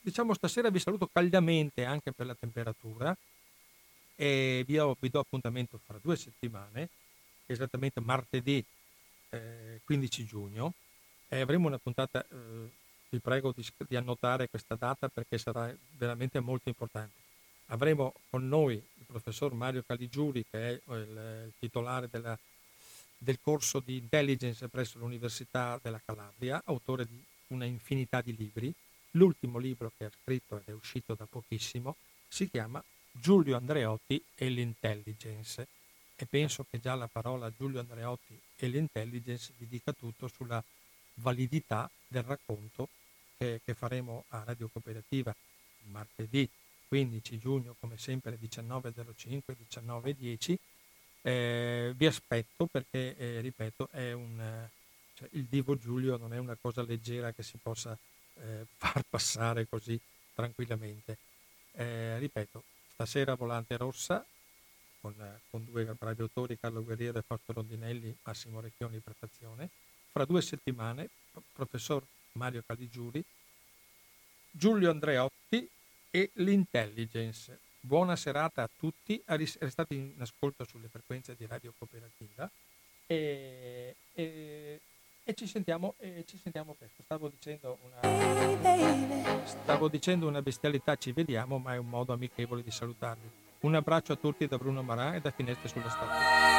diciamo stasera vi saluto caldamente anche per la temperatura e vi, ho, vi do appuntamento fra due settimane, esattamente martedì eh, 15 giugno, e avremo una puntata eh, vi prego di, di annotare questa data perché sarà veramente molto importante. Avremo con noi il professor Mario Caligiuri, che è il, il titolare della, del corso di intelligence presso l'Università della Calabria, autore di una infinità di libri. L'ultimo libro che ha scritto ed è uscito da pochissimo si chiama Giulio Andreotti e l'intelligence e penso che già la parola Giulio Andreotti e l'intelligence vi dica tutto sulla validità del racconto che, che faremo a Radio Cooperativa martedì 15 giugno come sempre alle 19.05 19.10 eh, vi aspetto perché eh, ripeto è un cioè, il divo Giulio non è una cosa leggera che si possa eh, far passare così tranquillamente. Eh, ripeto stasera Volante Rossa con, con due bravi autori Carlo Guerriero e Fausto Rondinelli Massimo Recchioni prestazione. Fra due settimane professor Mario Caligiuri Giulio Andreotti e l'intelligence. Buona serata a tutti, restate in ascolto sulle frequenze di Radio Cooperativa. E, e, e, ci, sentiamo, e ci sentiamo presto. Stavo dicendo, una, stavo dicendo una bestialità, ci vediamo, ma è un modo amichevole di salutarvi. Un abbraccio a tutti da Bruno Maran e da Finestre sulla Storia.